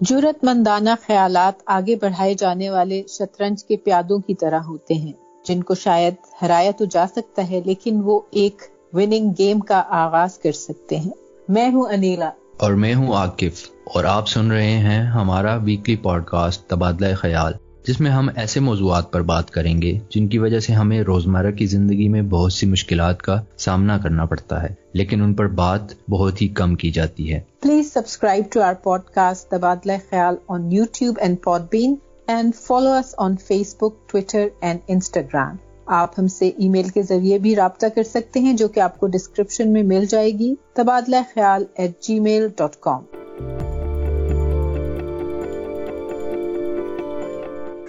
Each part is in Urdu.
جرت مندانہ خیالات آگے بڑھائے جانے والے شطرنج کے پیادوں کی طرح ہوتے ہیں، جن کو شاید ہرایا تو جا سکتا ہے، لیکن وہ ایک وننگ گیم کا آغاز کر سکتے ہیں۔ میں ہوں انیلا۔ اور میں ہوں عاقف اور آپ سن رہے ہیں ہمارا ویکلی پوڈ کاسٹ تبادلہ خیال۔ جس میں ہم ایسے موضوعات پر بات کریں گے جن کی وجہ سے ہمیں روزمرہ کی زندگی میں بہت سی مشکلات کا سامنا کرنا پڑتا ہے، لیکن ان پر بات بہت ہی کم کی جاتی ہے۔ Please subscribe to our podcast Tabadla Khayal on YouTube and Podbean and follow us on Facebook Twitter and Instagram آپ ہم سے ای میل کے ذریعے بھی رابطہ کر سکتے ہیں، جو کہ آپ کو ڈسکرپشن میں مل جائے گی تبادلہ خیال at G mile dot com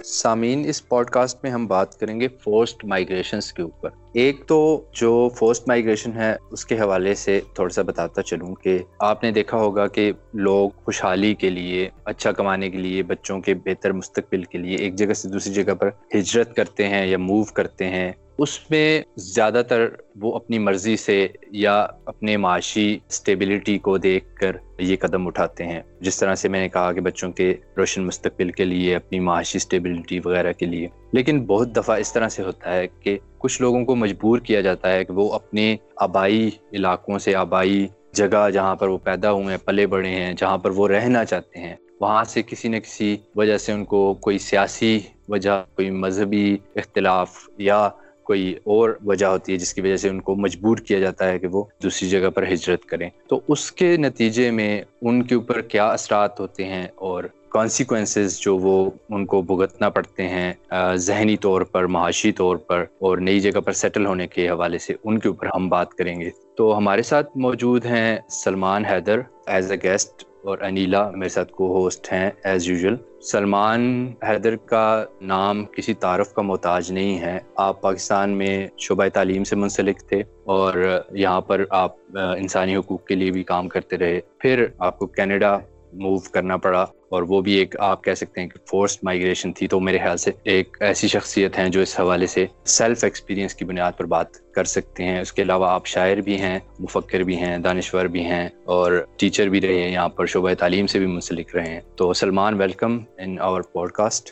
سامعین، اس پوڈ کاسٹ میں ہم بات کریں گے فورسٹ مائگریشنس کے اوپر۔ ایک تو جو فورسٹ مائگریشن ہے، اس کے حوالے سے تھوڑا سا بتاتا چلوں کہ آپ نے دیکھا ہوگا کہ لوگ خوشحالی کے لیے اچھا کمانے کے لیے، بچوں کے بہتر مستقبل کے لیے ایک جگہ سے دوسری جگہ پر ہجرت کرتے ہیں یا موو کرتے ہیں۔ اس میں زیادہ تر وہ اپنی مرضی سے یا اپنے معاشی اسٹیبلٹی کو دیکھ کر یہ قدم اٹھاتے ہیں۔ جس طرح سے میں نے کہا کہ بچوں کے روشن مستقبل کے لیے، اپنی معاشی اسٹیبلٹی وغیرہ کے لیے۔ لیکن بہت دفعہ اس طرح سے ہوتا ہے کہ کچھ لوگوں کو مجبور کیا جاتا ہے کہ وہ اپنے آبائی علاقوں سے آبائی جگہ جہاں پر وہ پیدا ہوئے ہیں پلے بڑے ہیں، جہاں پر وہ رہنا چاہتے ہیں، وہاں سے کسی نہ کسی وجہ سے ان کو کوئی سیاسی وجہ، کوئی مذہبی اختلاف یا کوئی اور وجہ ہوتی ہے جس کی وجہ سے ان کو مجبور کیا جاتا ہے کہ وہ دوسری جگہ پر ہجرت کریں۔ تو اس کے نتیجے میں ان کے اوپر کیا اثرات ہوتے ہیں اور کانسیکوینسز جو وہ ان کو بھگتنا پڑتے ہیں ذہنی طور پر، معاشی طور پر اور نئی جگہ پر سیٹل ہونے کے حوالے سے ان کے اوپر ہم بات کریں گے۔ تو ہمارے ساتھ موجود ہیں Salman Haider as a guest اور انیلا میرے ساتھ کو ہوسٹ ہیں ایز یوزول سلمان حیدر کا نام کسی تعارف کا محتاج نہیں ہے. آپ پاکستان میں شعبۂ تعلیم سے منسلک تھے اور یہاں پر آپ انسانی حقوق کے لیے بھی کام کرتے رہے. پھر آپ کو کینیڈا موو کرنا پڑا. اور وہ بھی ایک آپ کہہ سکتے ہیں کہ فورسڈ مائگریشن تھی، تو میرے خیال سے ایک ایسی شخصیت ہیں جو اس حوالے سے سیلف ایکسپیرینس کی بنیاد پر بات کر سکتے ہیں۔ اس کے علاوہ آپ شاعر بھی ہیں، مفکر بھی ہیں، دانشور بھی ہیں اور ٹیچر بھی رہے ہیں یہاں پر شعبۂ تعلیم سے بھی منسلک رہے ہیں۔ تو Salman welcome in our podcast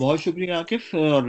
بہت شکریہ عاقف اور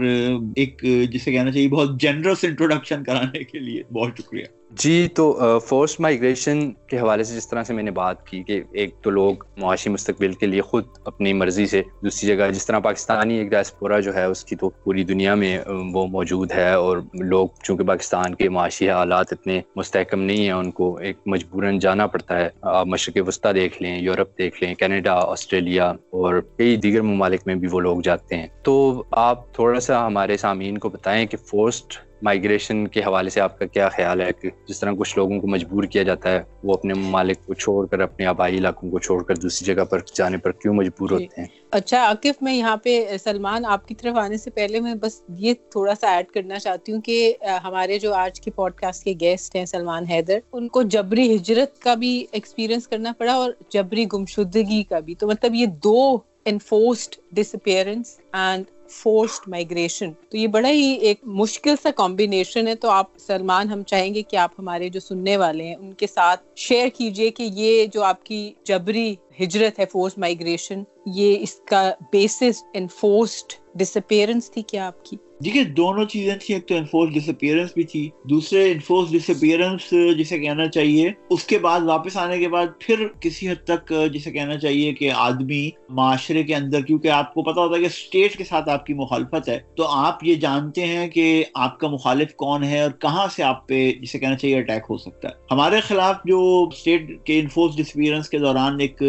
ایک جسے کہنا چاہیے، بہت جنرس انٹروڈکشن کرانے کے لیے بہت شکریہ۔ جی تو فورس مائگریشن کے حوالے سے جس طرح سے میں نے بات کی کہ ایک تو لوگ معاشی مستقبل کے لیے خود اپنی مرضی سے دوسری جگہ، جس طرح پاکستانی ایک ڈائسپورا جو ہے، اس کی تو پوری دنیا میں وہ موجود ہے اور لوگ چونکہ پاکستان کے معاشی حالات اتنے مستحکم نہیں ہیں، ان کو ایک مجبوراً جانا پڑتا ہے۔ آپ مشرق وسطیٰ دیکھ لیں، یورپ دیکھ لیں، کینیڈا، آسٹریلیا اور کئی دیگر ممالک میں بھی وہ لوگ جاتے ہیں۔ تو آپ تھوڑا سا ہمارے سامعین کو بتائیں کہ فورسٹ مائگریشن کے حوالے سے آپ کا کیا خیال ہے کہ جس طرح کچھ لوگوں کو مجبور کیا جاتا ہے وہ اپنے ممالک کو چھوڑ کر اپنے آبائی علاقوں کو چھوڑ کر دوسری جگہ پر جانے پر کیوں مجبور جی۔ ہوتے ہیں اچھا عاقف میں یہاں پہ سلمان آپ کی طرف آنے سے پہلے میں بس یہ تھوڑا سا ایڈ کرنا چاہتی ہوں کہ ہمارے جو آج کے پوڈ کاسٹ کے گیسٹ ہیں سلمان حیدر ان کو جبری ہجرت کا بھی ایکسپیرئنس کرنا پڑا اور جبری گمشدگی کا بھی تو مطلب یہ دو enforced disappearance and forced migration تو یہ بڑا ہی ایک مشکل سا کمبینیشن ہے. تو آپ سلمان، ہم چاہیں گے کہ آپ ہمارے جو سننے والے ہیں، ان کے ساتھ شیئر کیجیے کہ یہ جو آپ کی جبری ہجرت ہے فورس مائگریشن یہ اس کا بیسس انفورسڈ ڈس اپیئرنس تھی کیا آپ کی؟ دیکھیے، دونوں چیزیں تھیں، ایک تو انفورس ڈس اپیئرنس بھی تھی، دوسرے انفورس ڈس اپیئرنس جسے کہنا چاہیے، اس کے بعد واپس آنے کے بعد پھر کسی حد تک، جسے کہنا چاہیے کہ آدمی معاشرے کے اندر، کیونکہ آپ کو پتا ہوتا ہے کہ اسٹیٹ کے ساتھ آپ کی مخالفت ہے، تو آپ یہ جانتے ہیں کہ آپ کا مخالف کون ہے اور کہاں سے آپ پہ، جسے کہنا چاہیے اٹیک ہو سکتا ہے۔ ہمارے خلاف جو اسٹیٹ کے انفورس ڈس اپیئرنس کے دوران ایک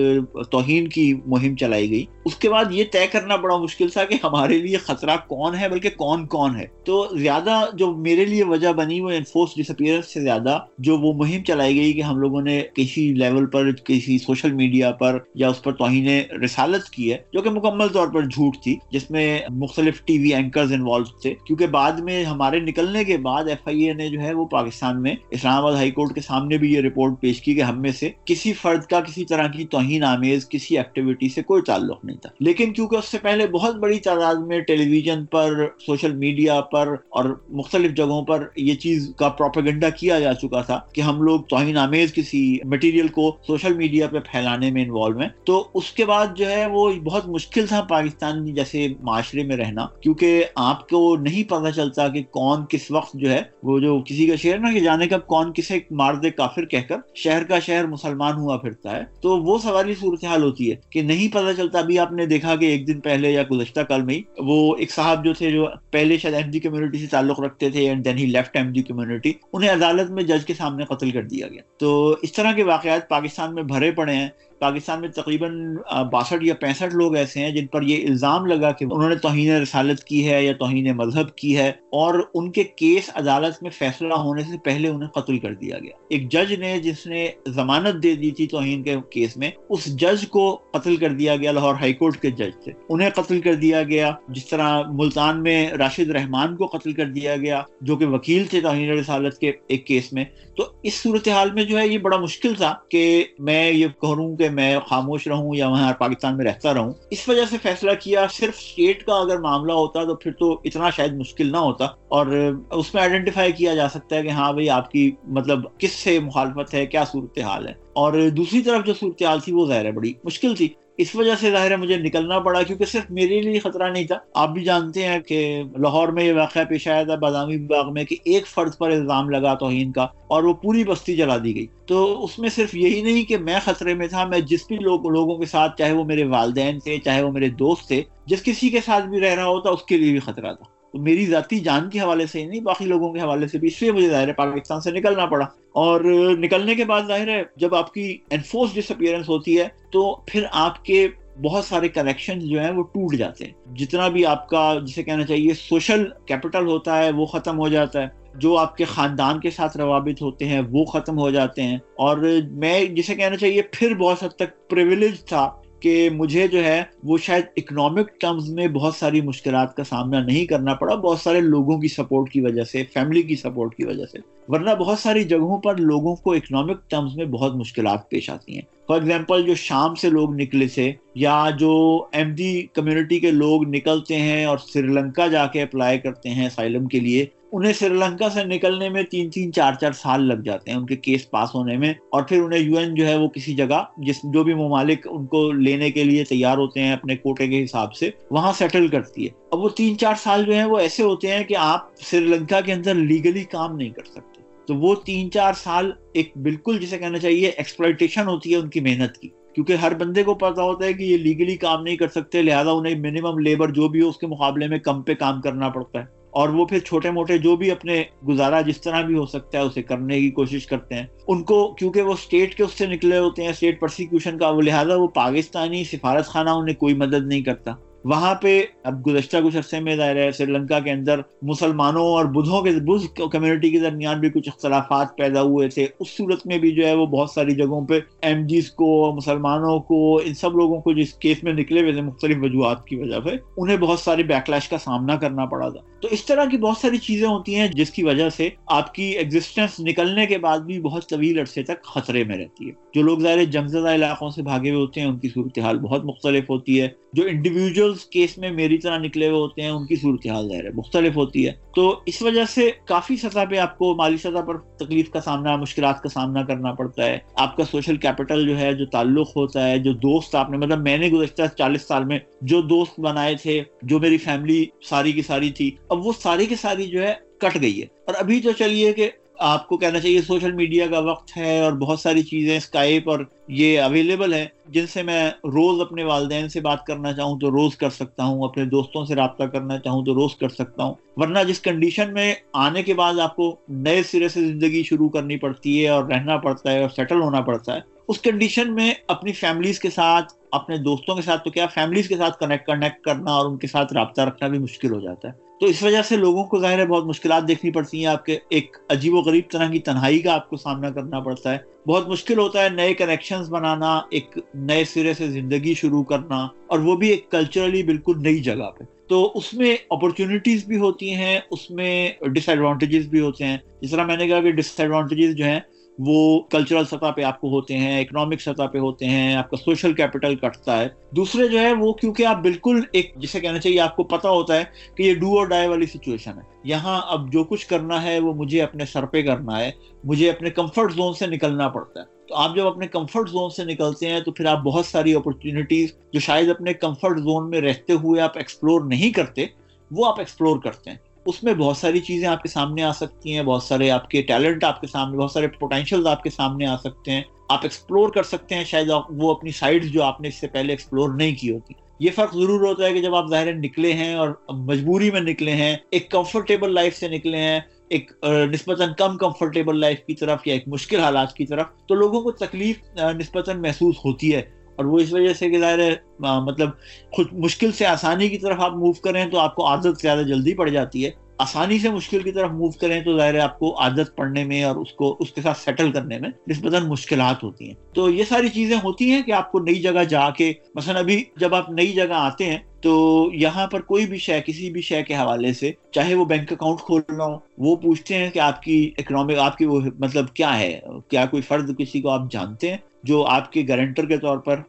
توہین کی مہم چلائی گئی، اس کے بعد یہ طے کرنا بڑا مشکل تھا کہ ہمارے لیے خطرہ کون ہے، بلکہ کون کون کون ہے۔ تو زیادہ جو میرے لیے وجہ بنی وہ انفورس ڈس اپیئرنس سے زیادہ جو وہ مہم چلائی گئی کہ ہم لوگوں نے کسی لیول پر، کسی سوشل میڈیا پر یا اس پر توہین رسالت کی ہے، جو کہ مکمل طور پر جھوٹ تھی، جس میں مختلف ٹی وی اینکرز انوالو تھے۔ کیونکہ بعد میں ہمارے نکلنے کے بعد ایف آئی اے نے جو ہے وہ پاکستان میں اسلام آباد ہائی کورٹ کے سامنے بھی یہ رپورٹ پیش کی کہ ہم میں سے کسی فرد کا کسی طرح کی توہین، آمیز، کسی ایکٹیویٹی سے کوئی تعلق نہیں تھا۔ لیکن کیونکہ اس سے پہلے بہت بڑی تعداد میں ٹیلی ویژن پر سوشل سوشل میڈیا پر اور مختلف جگہوں پر یہ چیز کا پروپیگنڈا کیا جا چکا تھا کہ ہم لوگ توہین آمیز کسی مٹیریل کو سوشل میڈیا پہ پھیلانے میں انوالو ہیں۔ تو اس کے بعد جو ہے وہ بہت مشکل تھا پاکستان جیسے معاشرے میں رہنا، کیونکہ آپ کو نہیں پتہ چلتا کہ کون کس وقت جو ہے وہ جو کسی کا شہر نا، کہ جانے کا کون کسے مارد کافر کہہ کر شہر کا شہر مسلمان ہوا پھرتا ہے۔ تو وہ سواری صورتحال ہوتی ہے کہ نہیں پتہ چلتا، ابھی آپ نے دیکھا کہ ایک دن پہلے یا گزشتہ کل میں ہی وہ ایک صاحب جو تھے جو پہلے شاید ایم جی کمیونٹی سے تعلق رکھتے تھے and then he left M G community انہیں عدالت میں جج کے سامنے قتل کر دیا گیا۔ تو اس طرح کے واقعات پاکستان میں بھرے پڑے ہیں۔ پاکستان میں تقریباً باسٹھ یا پینسٹھ لوگ ایسے ہیں جن پر یہ الزام لگا کہ انہوں نے توہین رسالت کی ہے یا توہین مذہب کی ہے اور ان کے کیس عدالت میں فیصلہ ہونے سے پہلے انہیں قتل کر دیا گیا۔ ایک جج نے جس نے ضمانت دے دی تھی توہین کے کیس میں، اس جج کو قتل کر دیا گیا، لاہور ہائی کورٹ کے جج تھے۔ انہیں قتل کر دیا گیا، جس طرح ملتان میں راشد رحمان کو قتل کر دیا گیا، جو کہ وکیل تھے توہین رسالت کے ایک کیس میں۔ تو اس صورتحال میں جو ہے، یہ بڑا مشکل تھا کہ میں یہ کہوں کہ میں خاموش رہوں یا وہاں پاکستان میں رہتا رہوں، اس وجہ سے فیصلہ کیا، صرف اسٹیٹ کا اگر معاملہ ہوتا تو پھر تو اتنا شاید مشکل نہ ہوتا اور اس میں آئیڈینٹیفائی کیا جا سکتا ہے کہ ہاں بھائی آپ کی مطلب کس سے مخالفت ہے، کیا صورتحال ہے اور دوسری طرف جو صورتحال تھی وہ ظاہر ہے، بڑی مشکل تھی۔ اس وجہ سے ظاہر ہے مجھے نکلنا پڑا کیونکہ صرف میرے لیے خطرہ نہیں تھا۔ آپ بھی جانتے ہیں کہ لاہور میں یہ واقعہ پیش آیا تھا بادامی باغ میں کہ ایک فرد پر الزام لگا توہین کا اور وہ پوری بستی جلا دی گئی۔ تو اس میں صرف یہی نہیں کہ میں خطرے میں تھا، میں جس بھی لوگ لوگوں کے ساتھ، چاہے وہ میرے والدین تھے، چاہے وہ میرے دوست تھے، جس کسی کے ساتھ بھی رہ رہا ہوتا، اس کے لیے بھی خطرہ تھا۔ تو میری ذاتی جان کے حوالے سے ہی نہیں، باقی لوگوں کے حوالے سے بھی۔ اس لیے مجھے ظاہر ہے پاکستان سے نکلنا پڑا۔ اور نکلنے کے بعد ظاہر ہے، جب آپ کی انفورس ڈس اپیئرنس ہوتی ہے، تو پھر آپ کے بہت سارے کنیکشن جو ہیں وہ ٹوٹ جاتے ہیں۔ جتنا بھی آپ کا جسے کہنا چاہیے سوشل کیپٹل ہوتا ہے، وہ ختم ہو جاتا ہے۔ جو آپ کے خاندان کے ساتھ روابط ہوتے ہیں، وہ ختم ہو جاتے ہیں۔ اور میں جسے کہنا چاہیے، پھر بہت حد تک پریولیج تھا۔ کہ مجھے جو ہے وہ شاید اکنامک ٹرمز میں بہت ساری مشکلات کا سامنا نہیں کرنا پڑا، بہت سارے لوگوں کی سپورٹ کی وجہ سے فیملی کی سپورٹ کی وجہ سے۔ ورنہ بہت ساری جگہوں پر لوگوں کو اکنامک ٹرمز میں بہت مشکلات پیش آتی ہیں۔ فار ایگزامپل جو شام سے لوگ نکلے تھے یا جو ایم ڈی کمیونٹی کے لوگ نکلتے ہیں اور سری لنکا جا کے اپلائی کرتے ہیں سائلم کے لیے انہیں سری لنکا سے نکلنے میں تین تین چار چار سال لگ جاتے ہیں، ان کے کیس پاس ہونے میں۔ اور پھر انہیں یو این جو ہے وہ کسی جگہ، جس جو بھی ممالک ان کو لینے کے لیے تیار ہوتے ہیں اپنے کوٹے کے حساب سے، وہاں سیٹل کرتی ہے۔ اب وہ تین چار سال جو ہیں وہ ایسے ہوتے ہیں کہ آپ سری لنکا کے اندر لیگلی کام نہیں کر سکتے۔ تو وہ تین چار سال ایک بالکل جسے کہنا چاہیے ایکسپلائٹیشن ہوتی ہے ان کی محنت کی۔ کیونکہ ہر بندے کو پتا ہوتا ہے کہ یہ لیگلی کام نہیں کر سکتے، لہٰذا انہیں منیمم لیبر جو بھی ہو اس کے مقابلے میں کم پہ کام کرنا پڑتا ہے۔ اور وہ پھر چھوٹے موٹے جو بھی اپنے گزارا جس طرح بھی ہو سکتا ہے اسے کرنے کی کوشش کرتے ہیں۔ ان کو کیونکہ وہ اسٹیٹ کے اس سے نکلے ہوتے ہیں اسٹیٹ پرسیکیوشن کا وہ لہٰذا وہ پاکستانی سفارت خانہ انہیں کوئی مدد نہیں کرتا۔ وہاں پہ اب گزشتہ کچھ عرصے میں ظاہر ہے سری لنکا کے اندر مسلمانوں اور بدھوں کے بدھ کمیونٹی کے درمیان بھی کچھ اختلافات پیدا ہوئے تھے۔ اس صورت میں بھی جو ہے وہ بہت ساری جگہوں پہ ایم جیز کو، مسلمانوں کو، ان سب لوگوں کو جس کیس میں نکلے ہوئے تھے مختلف وجوہات کی وجہ سے، انہیں بہت ساری بیکلیش کا سامنا کرنا پڑا تھا۔ تو اس طرح کی بہت ساری چیزیں ہوتی ہیں جس کی وجہ سے آپ کی ایگزسٹنس نکلنے کے بعد بھی بہت طویل عرصے تک خطرے میں رہتی ہے۔ جو لوگ ظاہر جنگ زدہ علاقوں سے بھاگے ہوئے ہوتے ہیں، ان کی صورتحال بہت مختلف ہوتی ہے۔ جو انڈیویجول انڈیویجولس کیس میں میری طرح نکلے ہوئے ہوتے ہیں، ان کی صورتحال ظاہر ہے، مختلف ہوتی ہے۔ تو اس وجہ سے کافی سطح پہ آپ کو مالی سطح پر تکلیف کا سامنا، مشکلات کا سامنا کرنا پڑتا ہے۔ آپ کا سوشل کیپٹل جو ہے، جو تعلق ہوتا ہے، جو دوست آپ نے مطلب میں نے گزشتہ چالیس سال میں جو دوست بنائے تھے، جو میری فیملی ساری کی ساری تھی، اب وہ ساری کی ساری جو ہے کٹ گئی ہے۔ اور ابھی تو چلیے کہ آپ کو کہنا چاہیے سوشل میڈیا کا وقت ہے اور بہت ساری چیزیں اسکائپ اور یہ اویلیبل ہے جن سے میں روز اپنے والدین سے بات کرنا چاہوں تو روز کر سکتا ہوں، اپنے دوستوں سے رابطہ کرنا چاہوں تو روز کر سکتا ہوں۔ ورنہ جس کنڈیشن میں آنے کے بعد آپ کو نئے سرے سے زندگی شروع کرنی پڑتی ہے اور رہنا پڑتا ہے اور سیٹل ہونا پڑتا ہے، اس کنڈیشن میں اپنی فیملیز کے ساتھ، اپنے دوستوں کے ساتھ تو کیا فیملیز کے ساتھ کنیکٹ کنیکٹ کرنا اور ان کے ساتھ رابطہ رکھنا بھی مشکل ہو جاتا ہے۔ تو اس وجہ سے لوگوں کو ظاہر ہے بہت مشکلات دیکھنی پڑتی ہیں۔ آپ کے ایک عجیب و غریب طرح کی تنہائی کا آپ کو سامنا کرنا پڑتا ہے۔ بہت مشکل ہوتا ہے نئے کنیکشنز بنانا، ایک نئے سرے سے زندگی شروع کرنا اور وہ بھی ایک کلچرلی بالکل نئی جگہ پہ۔ تو اس میں اپرچونیٹیز بھی ہوتی ہیں، اس میں ڈس ایڈوانٹیجز بھی ہوتے ہیں۔ جس طرح میں نے کہا کہ ڈس ایڈوانٹیجز جو ہیں وہ کلچرل سطح پہ آپ کو ہوتے ہیں اکنامک سطح پہ ہوتے ہیں، آپ کا سوشل کیپٹل کٹتا ہے۔ دوسرے جو ہے، وہ کیونکہ آپ بالکل ایک جسے کہنا چاہیے، آپ کو پتا ہوتا ہے کہ یہ ڈو اور ڈائی والی سچویشن ہے۔ یہاں اب جو کچھ کرنا ہے، وہ مجھے اپنے سر پہ کرنا ہے، مجھے اپنے کمفرٹ زون سے نکلنا پڑتا ہے۔ تو آپ جب اپنے کمفرٹ زون سے نکلتے ہیں، تو پھر آپ بہت ساری اپرچونیٹیز جو شاید اپنے کمفرٹ زون میں رہتے ہوئے آپ ایکسپلور نہیں کرتے، وہ آپ ایکسپلور کرتے ہیں۔ اس میں بہت ساری چیزیں آپ کے سامنے آ سکتی ہیں، بہت سارے آپ کے ٹیلنٹ آپ کے سامنے، بہت سارے پوٹینشیل آپ کے سامنے آ سکتے ہیں۔ آپ ایکسپلور کر سکتے ہیں، شاید وہ اپنی سائڈ جو آپ نے اس سے پہلے ایکسپلور نہیں کی ہوتی۔ یہ فرق ضرور ہوتا ہے کہ جب آپ ظاہر نکلے ہیں اور مجبوری میں نکلے ہیں، ایک کمفرٹیبل لائف سے نکلے ہیں، ایک نسبتاً کم کمفرٹیبل لائف کی طرف یا ایک مشکل حالات کی طرف، تو لوگوں کو تکلیف نسبتاً محسوس ہوتی ہے۔ اور وہ اس وجہ سے کہ ظاہر ہے مطلب خود مشکل سے آسانی کی طرف آپ موو کریں تو آپ کو عادت زیادہ جلدی پڑ جاتی ہے۔ آسانی سے مشکل کی طرف موو کریں تو ظاہر ہے آپ کو عادت پڑھنے میں اور اس کو، اس کے ساتھ سیٹل کرنے میں نسبتاً مشکلات ہوتی ہیں۔ تو یہ ساری چیزیں ہوتی ہیں کہ آپ کو نئی جگہ جا کے، مثلا ابھی جب آپ نئی جگہ آتے ہیں تو یہاں پر کوئی بھی شے، کسی بھی شے کے حوالے سے، چاہے وہ بینک اکاؤنٹ کھولنا ہو، وہ پوچھتے ہیں کہ آپ کی اکنامک آپ کی وہ مطلب کیا ہے، کیا کوئی فرد کسی کو آپ جانتے ہیں؟ جو آپ کے گارنٹر کے طور پر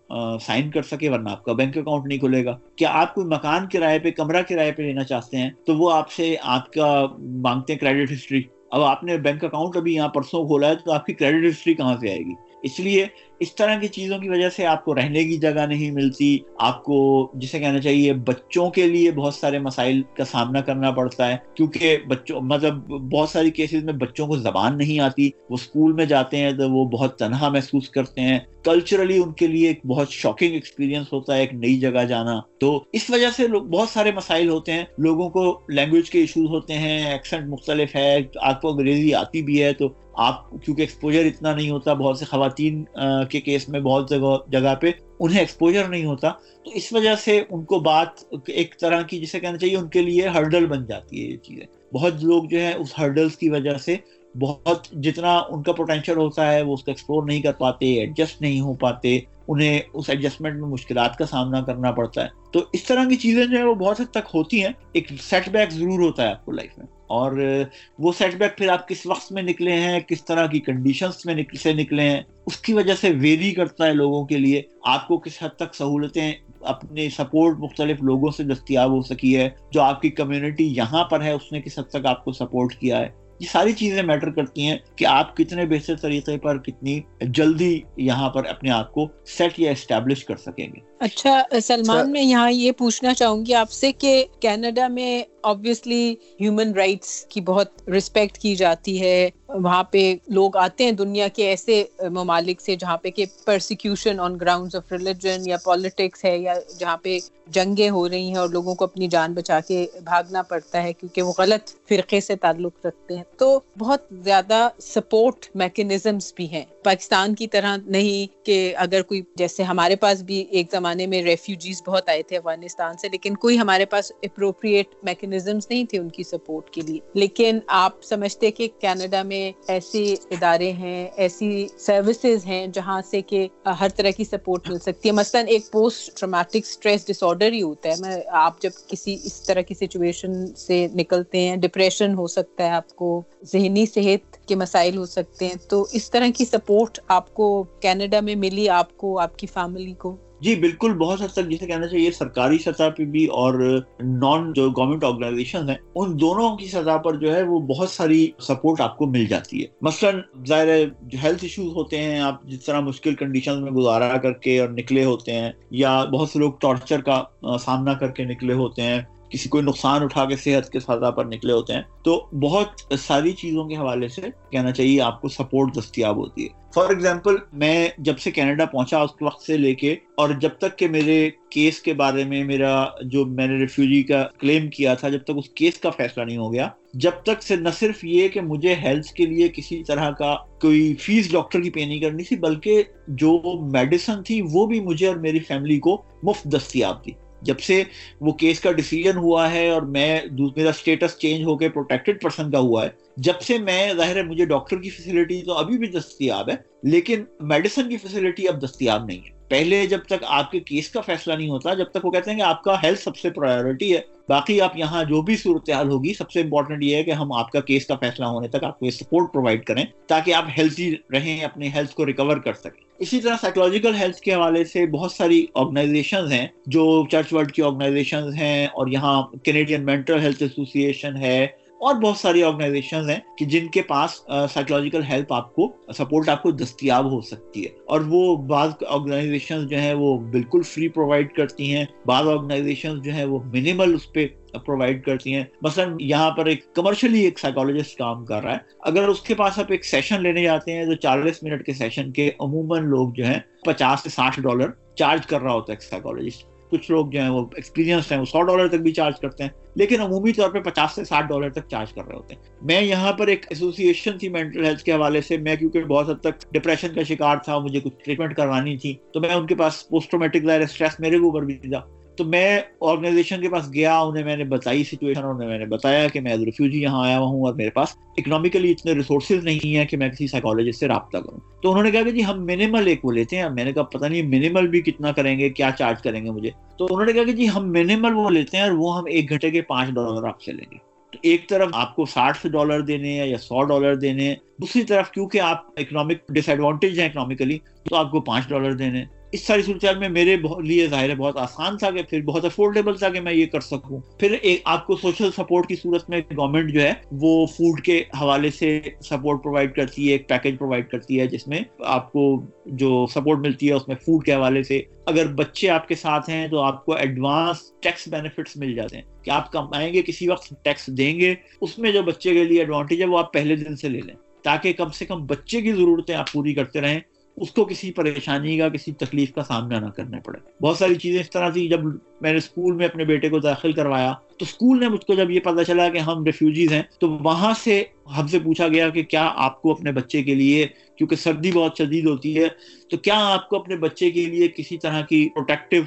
سائن کر سکے، ورنہ آپ کا بینک اکاؤنٹ نہیں کھلے گا۔ کیا آپ کوئی مکان کرائے پہ، کمرہ کرائے پہ لینا چاہتے ہیں، تو وہ آپ سے آپ کا مانگتے ہیں کریڈٹ ہسٹری اب آپ نے بینک اکاؤنٹ ابھی یہاں پرسوں کھولا ہے، تو آپ کی کریڈٹ ہسٹری کہاں سے آئے گی؟ اس لیے اس طرح کی چیزوں کی وجہ سے آپ کو رہنے کی جگہ نہیں ملتی، آپ کو جسے کہنا چاہیے بچوں کے لیے بہت سارے مسائل کا سامنا کرنا پڑتا ہے، کیونکہ بچوں مطلب بہت ساری کیسز میں بچوں کو زبان نہیں آتی، وہ اسکول میں جاتے ہیں تو وہ بہت تنہا محسوس کرتے ہیں۔ کلچرلی ان کے لیے ایک بہت شاکنگ ایکسپیرینس ہوتا ہے، ایک نئی جگہ جانا۔ تو اس وجہ سے لوگ، بہت سارے مسائل ہوتے ہیں۔ لوگوں کو لینگویج کے ایشوز ہوتے ہیں ایکسنٹ مختلف ہے، آپ کو انگریزی آتی بھی ہے تو آپ، کیونکہ ایکسپوجر اتنا نہیں ہوتا، بہت سے خواتین کے کیس میں بہت جگہ پہ انہیں ایکسپوجر نہیں ہوتا، تو اس وجہ سے ان کو بات ایک طرح کی جسے کہنا چاہیے ان کے لیے ہرڈل بن جاتی ہے یہ چیزیں۔ بہت لوگ جو ہیں اس ہرڈلس کی وجہ سے بہت جتنا ان کا پوٹینشیل ہوتا ہے، وہ اس کو ایکسپلور نہیں کر پاتے ایڈجسٹ نہیں ہو پاتے، انہیں اس ایڈجسٹمنٹ میں مشکلات کا سامنا کرنا پڑتا ہے۔ تو اس طرح کی چیزیں جو ہے وہ بہت حد تک ہوتی ہیں۔ ایک سیٹ بیک ضرور ہوتا ہے آپ کو لائف میں۔ اور وہ سیٹ بیک پھر آپ کس وقت میں نکلے ہیں، کس طرح کی کنڈیشنز میں سے نکلے ہیں، اس کی وجہ سے ویری کرتا ہے لوگوں کے لیے۔ آپ کو کس حد تک سہولتیں اپنے سپورٹ مختلف لوگوں سے دستیاب ہو سکی ہے، جو آپ کی کمیونٹی یہاں پر ہے، اس نے کس حد تک آپ کو سپورٹ کیا ہے۔ یہ ساری چیزیں میٹر کرتی ہیں کہ آپ کتنے بہتر طریقے پر کتنی جلدی یہاں پر اپنے آپ کو سیٹ یا اسٹیبلش کر سکیں گے۔ اچھا سلمان میں یہاں یہ پوچھنا چاہوں گی آپ سے کہ کینیڈا میں آبویسلی ہیومن رائٹس کی بہت رسپیکٹ کی جاتی ہے۔ وہاں پہ لوگ آتے ہیں دنیا کے ایسے ممالک سے جہاں پہ کہ persecution on ground of religion یا پالیٹکس ہے یا جہاں پہ جنگیں ہو رہی ہیں اور لوگوں کو اپنی جان بچا کے بھاگنا پڑتا ہے کیونکہ وہ غلط فرقے سے تعلق رکھتے ہیں۔ تو بہت زیادہ سپورٹ میکنزمس بھی ہیں۔ پاکستان کی طرح نہیں کہ اگر کوئی جیسے ہمارے پاس بھی ایک زمانے میں ریفیوجیز بہت آئے تھے افغانستان سے، لیکن کوئی ہمارے پاس اپروپریٹ میکنزمس نہیں تھے ان کی سپورٹ کے لیے۔ لیکن آپ سمجھتے کہ کینیڈا میں ایسے ادارے ہیں، ایسی سروسز ہیں جہاں سے کہ ہر طرح کی سپورٹ مل سکتی ہے۔ مثلاً ایک post traumatic stress disorder ہی ہوتا ہے۔ میں، آپ جب کسی، اس طرح کی سچویشن سے نکلتے ہیں ڈپریشن ہو سکتا ہے آپ کو، ذہنی صحت کے مسائل ہو سکتے ہیں۔ تو اس طرح کی سپورٹ آپ کو کینیڈا میں ملی، آپ کو، آپ کی فیملی کو؟ جی بالکل، بہت حد تک جسے کہنا چاہیے سرکاری سطح پہ بھی اور نان جو گورنمنٹ آرگنائزیشن ہیں، ان دونوں کی سطح پر جو ہے وہ بہت ساری سپورٹ آپ کو مل جاتی ہے۔ مثلاً ظاہر جو ہیلتھ ایشوز ہوتے ہیں، آپ جس طرح مشکل کنڈیشن میں گزارا کر کے اور نکلے ہوتے ہیں، یا بہت سے لوگ ٹارچر کا سامنا کر کے نکلے ہوتے ہیں۔ کسی کوئی نقصان اٹھا کے صحت کے سطح پر نکلے ہوتے ہیں، تو بہت ساری چیزوں کے حوالے سے کہنا چاہیے آپ کو سپورٹ دستیاب ہوتی ہے۔ فار ایگزامپل میں جب سے کینیڈا پہنچا، اس وقت سے لے کے اور جب تک کہ میرے کیس کے بارے میں میرا جو میں نے ریفیوجی کا کلیم کیا تھا، جب تک اس کیس کا فیصلہ نہیں ہو گیا، جب تک سے نہ صرف یہ کہ مجھے ہیلتھ کے لیے کسی طرح کا کوئی فیس ڈاکٹر کی پے نہیں کرنی تھی، بلکہ جو میڈیسن تھی وہ بھی مجھے اور میری فیملی کو مفت دستیاب تھی۔ جب سے وہ کیس کا ڈیسیجن ہوا ہے اور میں میرا اسٹیٹس چینج ہو کے پروٹیکٹڈ پرسن کا ہوا ہے، جب سے میں، ظاہر ہے مجھے ڈاکٹر کی فیسلٹی تو ابھی بھی دستیاب ہے، لیکن میڈیسن کی فیسلٹی اب دستیاب نہیں ہے۔ پہلے جب تک آپ کے کیس کا فیصلہ نہیں ہوتا، جب تک وہ کہتے ہیں کہ آپ کا ہیلتھ سب سے پرائیورٹی ہے، باقی آپ یہاں جو بھی صورتحال ہوگی، سب سے امپورٹنٹ یہ ہے کہ ہم آپ کا کیس کا فیصلہ ہونے تک آپ کو یہ سپورٹ پرووائڈ کریں تاکہ آپ ہیلتھی رہیں اپنی ہیلتھ کو ریکور کر سکیں۔ اسی طرح سائیکولوجیکل ہیلتھ کے حوالے سے بہت ساری آرگنائزیشن ہیں جو چرچ ورلڈ کی آرگنائزیشن ہیں اور یہاں کینیڈین مینٹل ہیلتھ ایسوسیشن ہے اور بہت ساری آرگنائزیشن ہیں کہ جن کے پاس سائیکولوجیکل ہیلپ آپ کو سپورٹ آپ کو دستیاب ہو سکتی ہے۔ اور وہ بعض آرگنائزیشن جو ہیں وہ بالکل فری پرووائڈ کرتی ہیں۔ بعض آرگنائزیشن جو ہیں وہ منیمل اس پہ پرووائڈ کرتی ہیں۔ مثلا یہاں پر ایک کمرشلی ایک سائیکولوجسٹ کام کر رہا ہے۔ اگر اس کے پاس آپ ایک سیشن لینے جاتے ہیں تو چالیس منٹ کے سیشن کے عموماً لوگ جو ہیں پچاس سے ساٹھ ڈالر چارج کر رہا ہوتا ہے ایک سائیکولوجسٹ کچھ لوگ جو ہیں وہ ایکسپیرینس ہیں، وہ سو ڈالر تک بھی چارج کرتے ہیں، لیکن عمومی طور پہ پچاس سے ساٹھ ڈالر تک چارج کر رہے ہوتے ہیں۔ میں یہاں پر ایک ایسوسیشن تھی مینٹل ہیلتھ کے حوالے سے، میں کیونکہ بہت حد تک ڈپریشن کا شکار تھا، مجھے کچھ ٹریٹمنٹ کروانی تھی، تو میں ان کے پاس پوسٹ اسٹریس میرے اوپر بھی تھا۔ تو میں آرگنائزیشن کے پاس گیا، انہیں میں نے بتائی سچویشن انہیں میں نے بتایا کہ میں ریفیوجی یہاں آیا ہوں اور میرے پاس اکنامیکلی اتنے ریسورسز نہیں ہیں کہ میں کسی سائیکالوجسٹ سے رابطہ کروں۔ تو انہوں نے کہا کہ جی ہم منیمل ایک وہ لیتے ہیں۔ میں نے کہا پتہ نہیں منیمل بھی کتنا کریں گے، کیا چارج کریں گے مجھے۔ تو انہوں نے کہا کہ جی ہم منیمل وہ لیتے ہیں اور وہ ہم ایک گھنٹے کے پانچ ڈالر آپ سے لیں گے۔ تو ایک طرف آپ کو ساٹھ ڈالر دینے ہیں یا سو ڈالر دینے ہیں، دوسری طرف کیونکہ آپ اکنامک ڈس ایڈوانٹیج ہیں اکنامیکلی تو آپ کو پانچ ڈالر دینے اس ساری صورتحال میں میرے لیے ظاہر ہے بہت آسان تھا کہ پھر بہت افورڈیبل تھا کہ میں یہ کر سکوں۔ پھر ایک آپ کو سوشل سپورٹ کی صورت میں گورنمنٹ جو ہے وہ فوڈ کے حوالے سے سپورٹ پرووائڈ کرتی ہے، ایک پیکج پرووائڈ کرتی ہے جس میں آپ کو جو سپورٹ ملتی ہے اس میں فوڈ کے حوالے سے۔ اگر بچے آپ کے ساتھ ہیں تو آپ کو ایڈوانس ٹیکس بینیفٹس مل جاتے ہیں۔ کہ آپ کمائیں گے، کسی وقت ٹیکس دیں گے، اس میں جو بچے کے لیے ایڈوانٹیج ہے وہ آپ پہلے دن سے لے لیں۔ تاکہ کم سے کم بچے کی ضرورتیں آپ پوری کرتے رہیں۔ اس کو کسی پریشانی کا، کسی تکلیف کا سامنا نہ کرنا پڑے۔ بہت ساری چیزیں اس طرح تھی جب میں نے اسکول میں اپنے بیٹے کو داخل کروایا تو اسکول نے مجھ کو جب یہ پتا چلا کہ ہم ریفیوجیز ہیں، تو وہاں سے ہم سے پوچھا گیا کہ کیا آپ کو اپنے بچے کے لیے، کیونکہ سردی بہت شدید ہوتی ہے، تو کیا آپ کو اپنے بچے کے لیے کسی طرح کی پروٹیکٹیو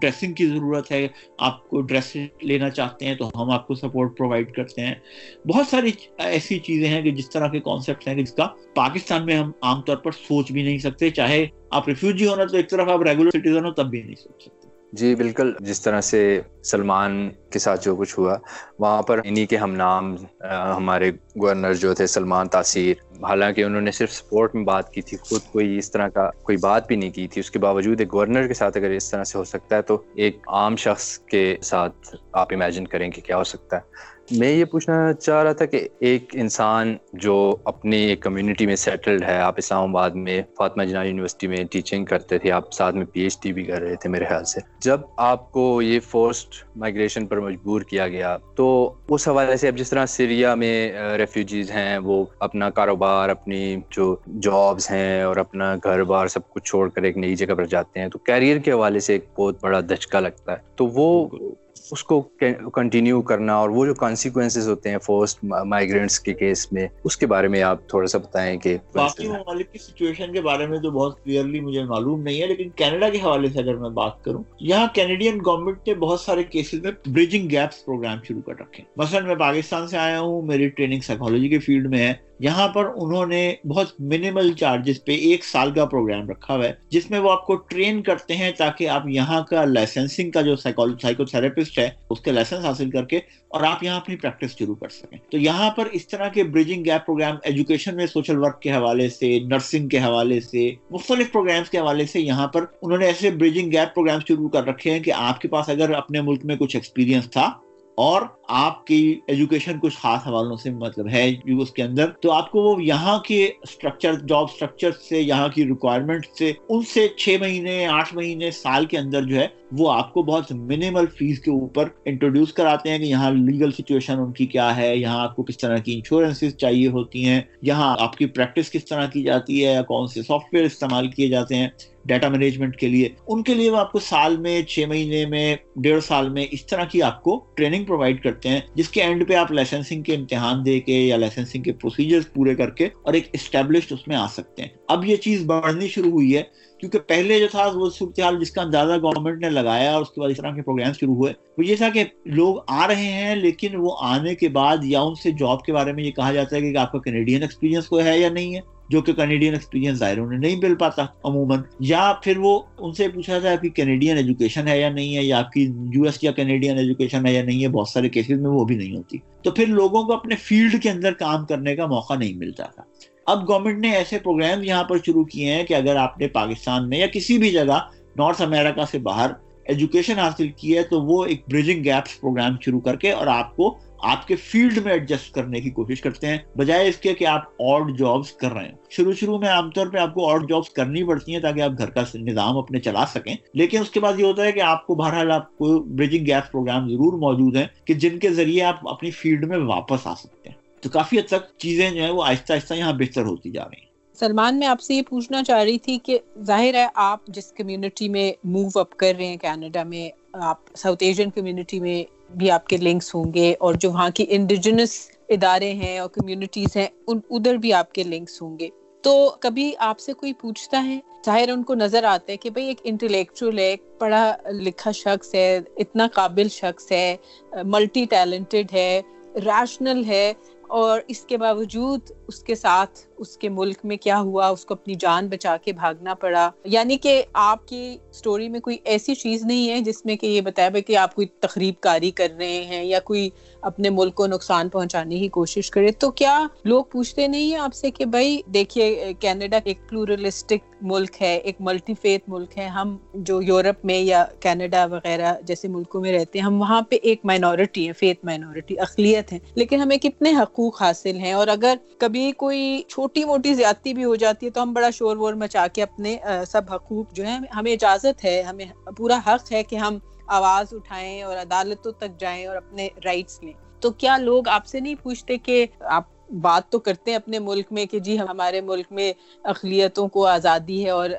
ڈریسنگ کی ضرورت ہے؟ آپ کو ڈریس لینا چاہتے ہیں تو ہم آپ کو سپورٹ پرووائڈ کرتے ہیں۔ بہت ساری ایسی چیزیں ہیں کہ جس طرح کے کانسیپٹ ہیں جس کا پاکستان میں ہم عام طور پر سوچ بھی نہیں سکتے۔ چاہے آپ ریفیوجی ہونا تو ایک طرف آپ ریگولر سٹیزن ہو تب بھی نہیں سوچ سکتے۔ جی بالکل، جس طرح سے سلمان کے ساتھ جو کچھ ہوا، وہاں پر انہی کے ہم نام ہمارے گورنر جو تھے، سلمان تاثیر، حالانکہ انہوں نے صرف سپورٹ میں بات کی تھی، خود کوئی اس طرح کا کوئی بات بھی نہیں کی تھی۔ اس کے باوجود ایک گورنر کے ساتھ اگر اس طرح سے ہو سکتا ہے، تو ایک عام شخص کے ساتھ آپ امیجن کریں کہ کیا ہو سکتا ہے۔ میں یہ پوچھنا چاہ رہا تھا کہ ایک انسان جو اپنی کمیونٹی میں سیٹلڈ ہے، آپ اسلام آباد میں، فاطمہ جناح یونیورسٹی میں ٹیچنگ کرتے تھے، آپ ساتھ میں پی ایچ ڈی بھی کر رہے تھے میرے خیال سے۔ جب آپ کو یہ فورسٹ مائگریشن پر مجبور کیا گیا، تو اس حوالے سے اب جس طرح سیریا میں ریفیوجیز ہیں، وہ اپنا کاروبار، اپنی جو جابس ہیں اور اپنا گھر بار سب کچھ چھوڑ کر ایک نئی جگہ پر جاتے ہیں، تو کیریئر کے حوالے سے ایک بہت بڑا دھچکا لگتا ہے۔ تو وہ اس کو کنٹینیو کرنا اور وہ جو کانسیکوینسز ہوتے ہیں فورسٹ مائگرینٹس کے کیس میں، اس کے بارے میں آپ تھوڑا سا بتائیں کہ باقی ممالک کی سچویشن کے بارے میں تو بہت کلیئرلی مجھے معلوم نہیں ہے، لیکن کینیڈا کے حوالے سے اگر میں بات کروں، یہاں کینیڈین گورنمنٹ نے بہت سارے کیسز میں بریجنگ گیپس پروگرام شروع کر رکھے مثلا میں پاکستان سے آیا ہوں، میری ٹریننگ سائیکالوجی کے فیلڈ میں ہے۔ یہاں پر انہوں نے بہت منیمل چارجز پہ ایک سال کا پروگرام رکھا ہوا ہے، جس میں وہ آپ کو ٹرین کرتے ہیں تاکہ آپ یہاں کا لائسنسنگ کا جو سائیکو تھراپسٹ ہے، اس کے لائسنس حاصل کر کے اور آپ یہاں اپنی پریکٹس شروع کر سکیں۔ تو یہاں پر اس طرح کے بریجنگ گیپ پروگرام ایجوکیشن میں سوشل ورک کے حوالے سے نرسنگ کے حوالے سے، مختلف پروگرامس کے حوالے سے یہاں پر انہوں نے ایسے بریجنگ گیپ پروگرام شروع کر رکھے ہیں کہ آپ کے پاس اگر اپنے ملک میں کچھ ایکسپیرینس تھا اور آپ کی ایجوکیشن کچھ خاص حوالوں سے مطلب ہے اس کے اندر، تو آپ کو وہ یہاں کے اسٹرکچر جاب اسٹرکچر سے، یہاں کی ریکوائرمنٹ سے، ان سے چھ مہینے، آٹھ مہینے، سال کے اندر جو ہے، وہ آپ کو بہت منیمل فیس کے اوپر انٹروڈیوس کراتے ہیں کہ یہاں لیگل سچویشن ان کی کیا ہے، یہاں آپ کو کس طرح کی انشورنس چاہیے ہوتی ہیں، یہاں آپ کی پریکٹس کس طرح کی جاتی ہے، یا کون سے سافٹ ویئر استعمال کیے جاتے ہیں۔ ڈیٹا مینجمنٹ کے لیے، ان کے لیے وہ آپ کو سال میں، چھ مہینے میں، ڈیڑھ سال میں اس طرح کی آپ کو ٹریننگ پرووائڈ کرتے ہیں، جس کے اینڈ پہ آپ لائسنسنگ کے امتحان دے کے یا لائسنسنگ کے پروسیجر پورے کر کے اور ایک اسٹیبلشڈ اس میں آ سکتے ہیں۔ اب یہ چیز بڑھنی شروع ہوئی ہے، کیونکہ پہلے جو تھا، وہ صورتحال جس کا اندازہ گورنمنٹ نے لگایا اور اس کے بعد اس طرح کے پروگرام شروع ہوئے۔ وہ یہ تھا کہ لوگ آ رہے ہیں، لیکن وہ آنے کے بعد یا ان سے جاب کے بارے میں یہ کہا جاتا ہے کہ آپ کا کینیڈین ایکسپیرینس کوئی ہے یا نہیں ہے۔ جو کہ کینیڈین ایکسپیرینس ظاہر انہیں نہیں مل پاتا عموماً۔ یا پھر وہ ان سے پوچھا جائے آپ کی کینیڈین ایجوکیشن ہے یا نہیں ہے، یا آپ کی یو ایس یا کینیڈین ایجوکیشن ہے یا نہیں ہے، بہت سارے کیسز میں وہ بھی نہیں ہوتی۔ تو پھر لوگوں کو اپنے فیلڈ کے اندر کام کرنے کا موقع نہیں ملتا تھا۔ اب گورنمنٹ نے ایسے پروگرام یہاں پر شروع کیے ہیں کہ اگر آپ نے پاکستان میں یا کسی بھی جگہ نارتھ امریکہ سے باہر ایجوکیشن حاصل کی ہے، تو وہ ایک بریجنگ گیپس پروگرام شروع کر کے اور آپ کو آپ کے فیلڈ میں ایڈجسٹ کرنے کی کوشش کرتے ہیں، بجائے اس کے کہ آپ اور جابس کر رہے ہیں۔ شروع شروع میں عام طور پہ آپ کو اور جابس کرنی پڑتی ہیں تاکہ آپ گھر کا نظام اپنے چلا سکیں۔ لیکن اس کے بعد یہ ہوتا ہے کہ آپ کو بہرحال آپ کو بریجنگ گیپس پروگرام ضرور موجود ہیں کہ جن کے ذریعے آپ اپنی فیلڈ میں واپس آ سکتے ہیں۔ تو کافی حد تک چیزیں جو ہیں وہ آہستہ آہستہ یہاں بہتر ہوتی جا رہی ہیں۔ سلمان، میں آپ سے یہ پوچھنا چاہ رہی تھی کہ ظاہر ہے آپ جس کمیونٹی میں موو اپ کر رہے ہیں کینیڈا میں، آپ ساؤتھ ایشین کمیونٹی میں بھی آپ کے لنکس ہوں گے اور جو وہاں کی انڈیجنس ادارے ہیں اور کمیونٹیز ہیں ادھر بھی آپ کے لنکس ہوں گے۔ تو کبھی آپ سے کوئی پوچھتا ہے؟ ظاہر ان کو نظر آتا ہے کہ بھائی ایک انٹلیکچوئل ہے، ایک پڑھا لکھا شخص ہے، اتنا قابل شخص ہے ملٹی ٹیلنٹڈ ہے ریشنل ہے اور اس کے باوجود اس کے ساتھ اس کے ملک میں کیا ہوا، اس کو اپنی جان بچا کے بھاگنا پڑا۔ یعنی کہ آپ کی سٹوری میں کوئی ایسی چیز نہیں ہے جس میں کہ یہ بتایا کہ آپ کوئی تقریب کاری کر رہے ہیں یا کوئی اپنے ملک کو نقصان پہنچانے کی کوشش کرے۔ تو کیا لوگ پوچھتے نہیں ہیں آپ سے کہ بھائی دیکھیے، کینیڈا ایک پلورلسٹک ملک ہے، ایک ملٹی فیتھ ملک ہے۔ ہم جو یورپ میں یا کینیڈا وغیرہ جیسے ملکوں میں رہتے ہیں، ہم وہاں پہ ایک مائنورٹی ہے فیتھ مائنورٹی اقلیت ہے لیکن ہمیں کتنے حقوق حاصل ہیں؟ اور اگر کبھی کوئی چھوٹی موٹی زیادتی بھی ہو جاتی ہے تو ہم بڑا شور وور مچا کے اپنے سب حقوق جو ہے ہمیں اجازت ہے، ہمیں پورا حق ہے کہ ہم آواز اٹھائیں اور عدالتوں تک جائیں اور اپنے رائٹس لیں۔ تو کیا لوگ آپ سے نہیں پوچھتے کہ آپ بات تو کرتے ہیں اپنے ملک میں کہ جی ہمارے ملک میں اقلیتوں کو آزادی ہے اور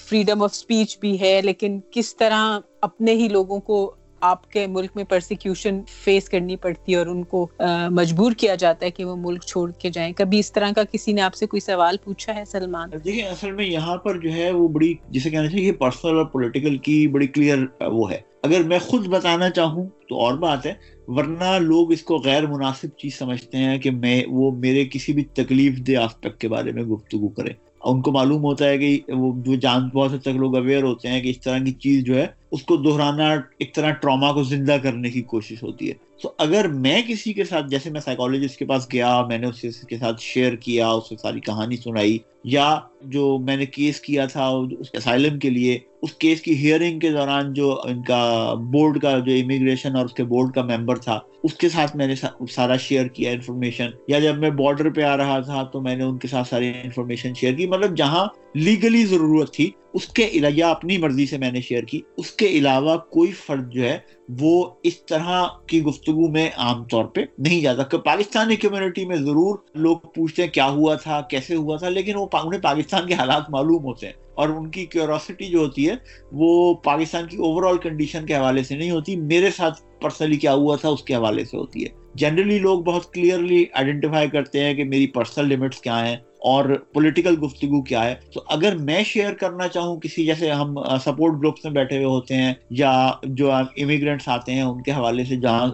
فریڈم آف اسپیچ بھی ہے، لیکن کس طرح اپنے ہی لوگوں کو آپ کے ملک میں پرسیکیوشن فیس کرنی پڑتی ہے اور ان کو مجبور کیا جاتا ہے کہ وہ ملک چھوڑ کے جائیں۔ کبھی اس طرح کا کسی نے آپ سے کوئی سوال پوچھا ہے سلمان؟ دیکھیں، اصل میں یہاں پر جو ہے وہ بڑی، جسے کہنا چاہیے پرسنل اور پولیٹیکل کی بڑی کلیئر وہ ہے۔ اگر میں خود بتانا چاہوں تو اور بات ہے، ورنہ لوگ اس کو غیر مناسب چیز سمجھتے ہیں کہ میں، وہ میرے کسی بھی تکلیف دہ آسپیکٹ کے بارے میں گفتگو کرے۔ ان کو معلوم ہوتا ہے کہ وہ جو جان بہت حد تک لوگ اویئر ہوتے ہیں کہ اس طرح کی چیز جو ہے اس کو دہرانا، ایک طرح ٹراما کو زندہ کرنے کی کوشش ہوتی ہے۔ تو اگر میں کسی کے ساتھ، جیسے میں سائیکالوجسٹ کے پاس گیا، میں نے اس کے ساتھ شیئر کیا، اس سے ساری کہانی سنائی، یا جو میں نے کیس کیا تھا اس اسائلم کے لیے، اس کیس کی ہیئرنگ کے دوران جو ان کا بورڈ کا جو امیگریشن اور اس کے بورڈ کا ممبر تھا، اس کے ساتھ میں نے سارا شیئر کیا انفارمیشن یا جب میں بارڈر پہ آ رہا تھا، تو میں نے ان کے ساتھ ساری انفارمیشن شیئر کی۔ مطلب جہاں لیگلی ضرورت تھی، اس کے علاوہ اپنی مرضی سے میں نے شیئر کی، اس کے علاوہ کوئی فرد جو ہے، وہ اس طرح کی گفتگو میں عام طور پہ نہیں جاتا۔ کہ پاکستانی کمیونٹی میں ضرور لوگ پوچھتے ہیں، کیا ہوا تھا، کیسے ہوا تھا؟ لیکن وہ انہیں پاکستان کے حالات معلوم ہوتے ہیں۔ اور ان کی کیوروسٹی جو ہوتی ہے، وہ پاکستان کی اوور آل کنڈیشن کے حوالے سے نہیں ہوتی۔ میرے ساتھ پرسنلی کیا ہوا تھا، اس کے حوالے سے ہوتی ہے۔ جنرلی لوگ بہت کلیئرلی آئیڈینٹیفائی کرتے ہیں کہ میری پرسنل لمٹس کیا ہیں اور پولیٹیکل گفتگو کیا ہے۔ تو اگر میں شیئر کرنا چاہوں کسی، جیسے ہم سپورٹ گروپس میں بیٹھے ہوئے ہوتے ہیں یا جو امیگرینٹس آتے ہیں، ان کے حوالے سے جہاں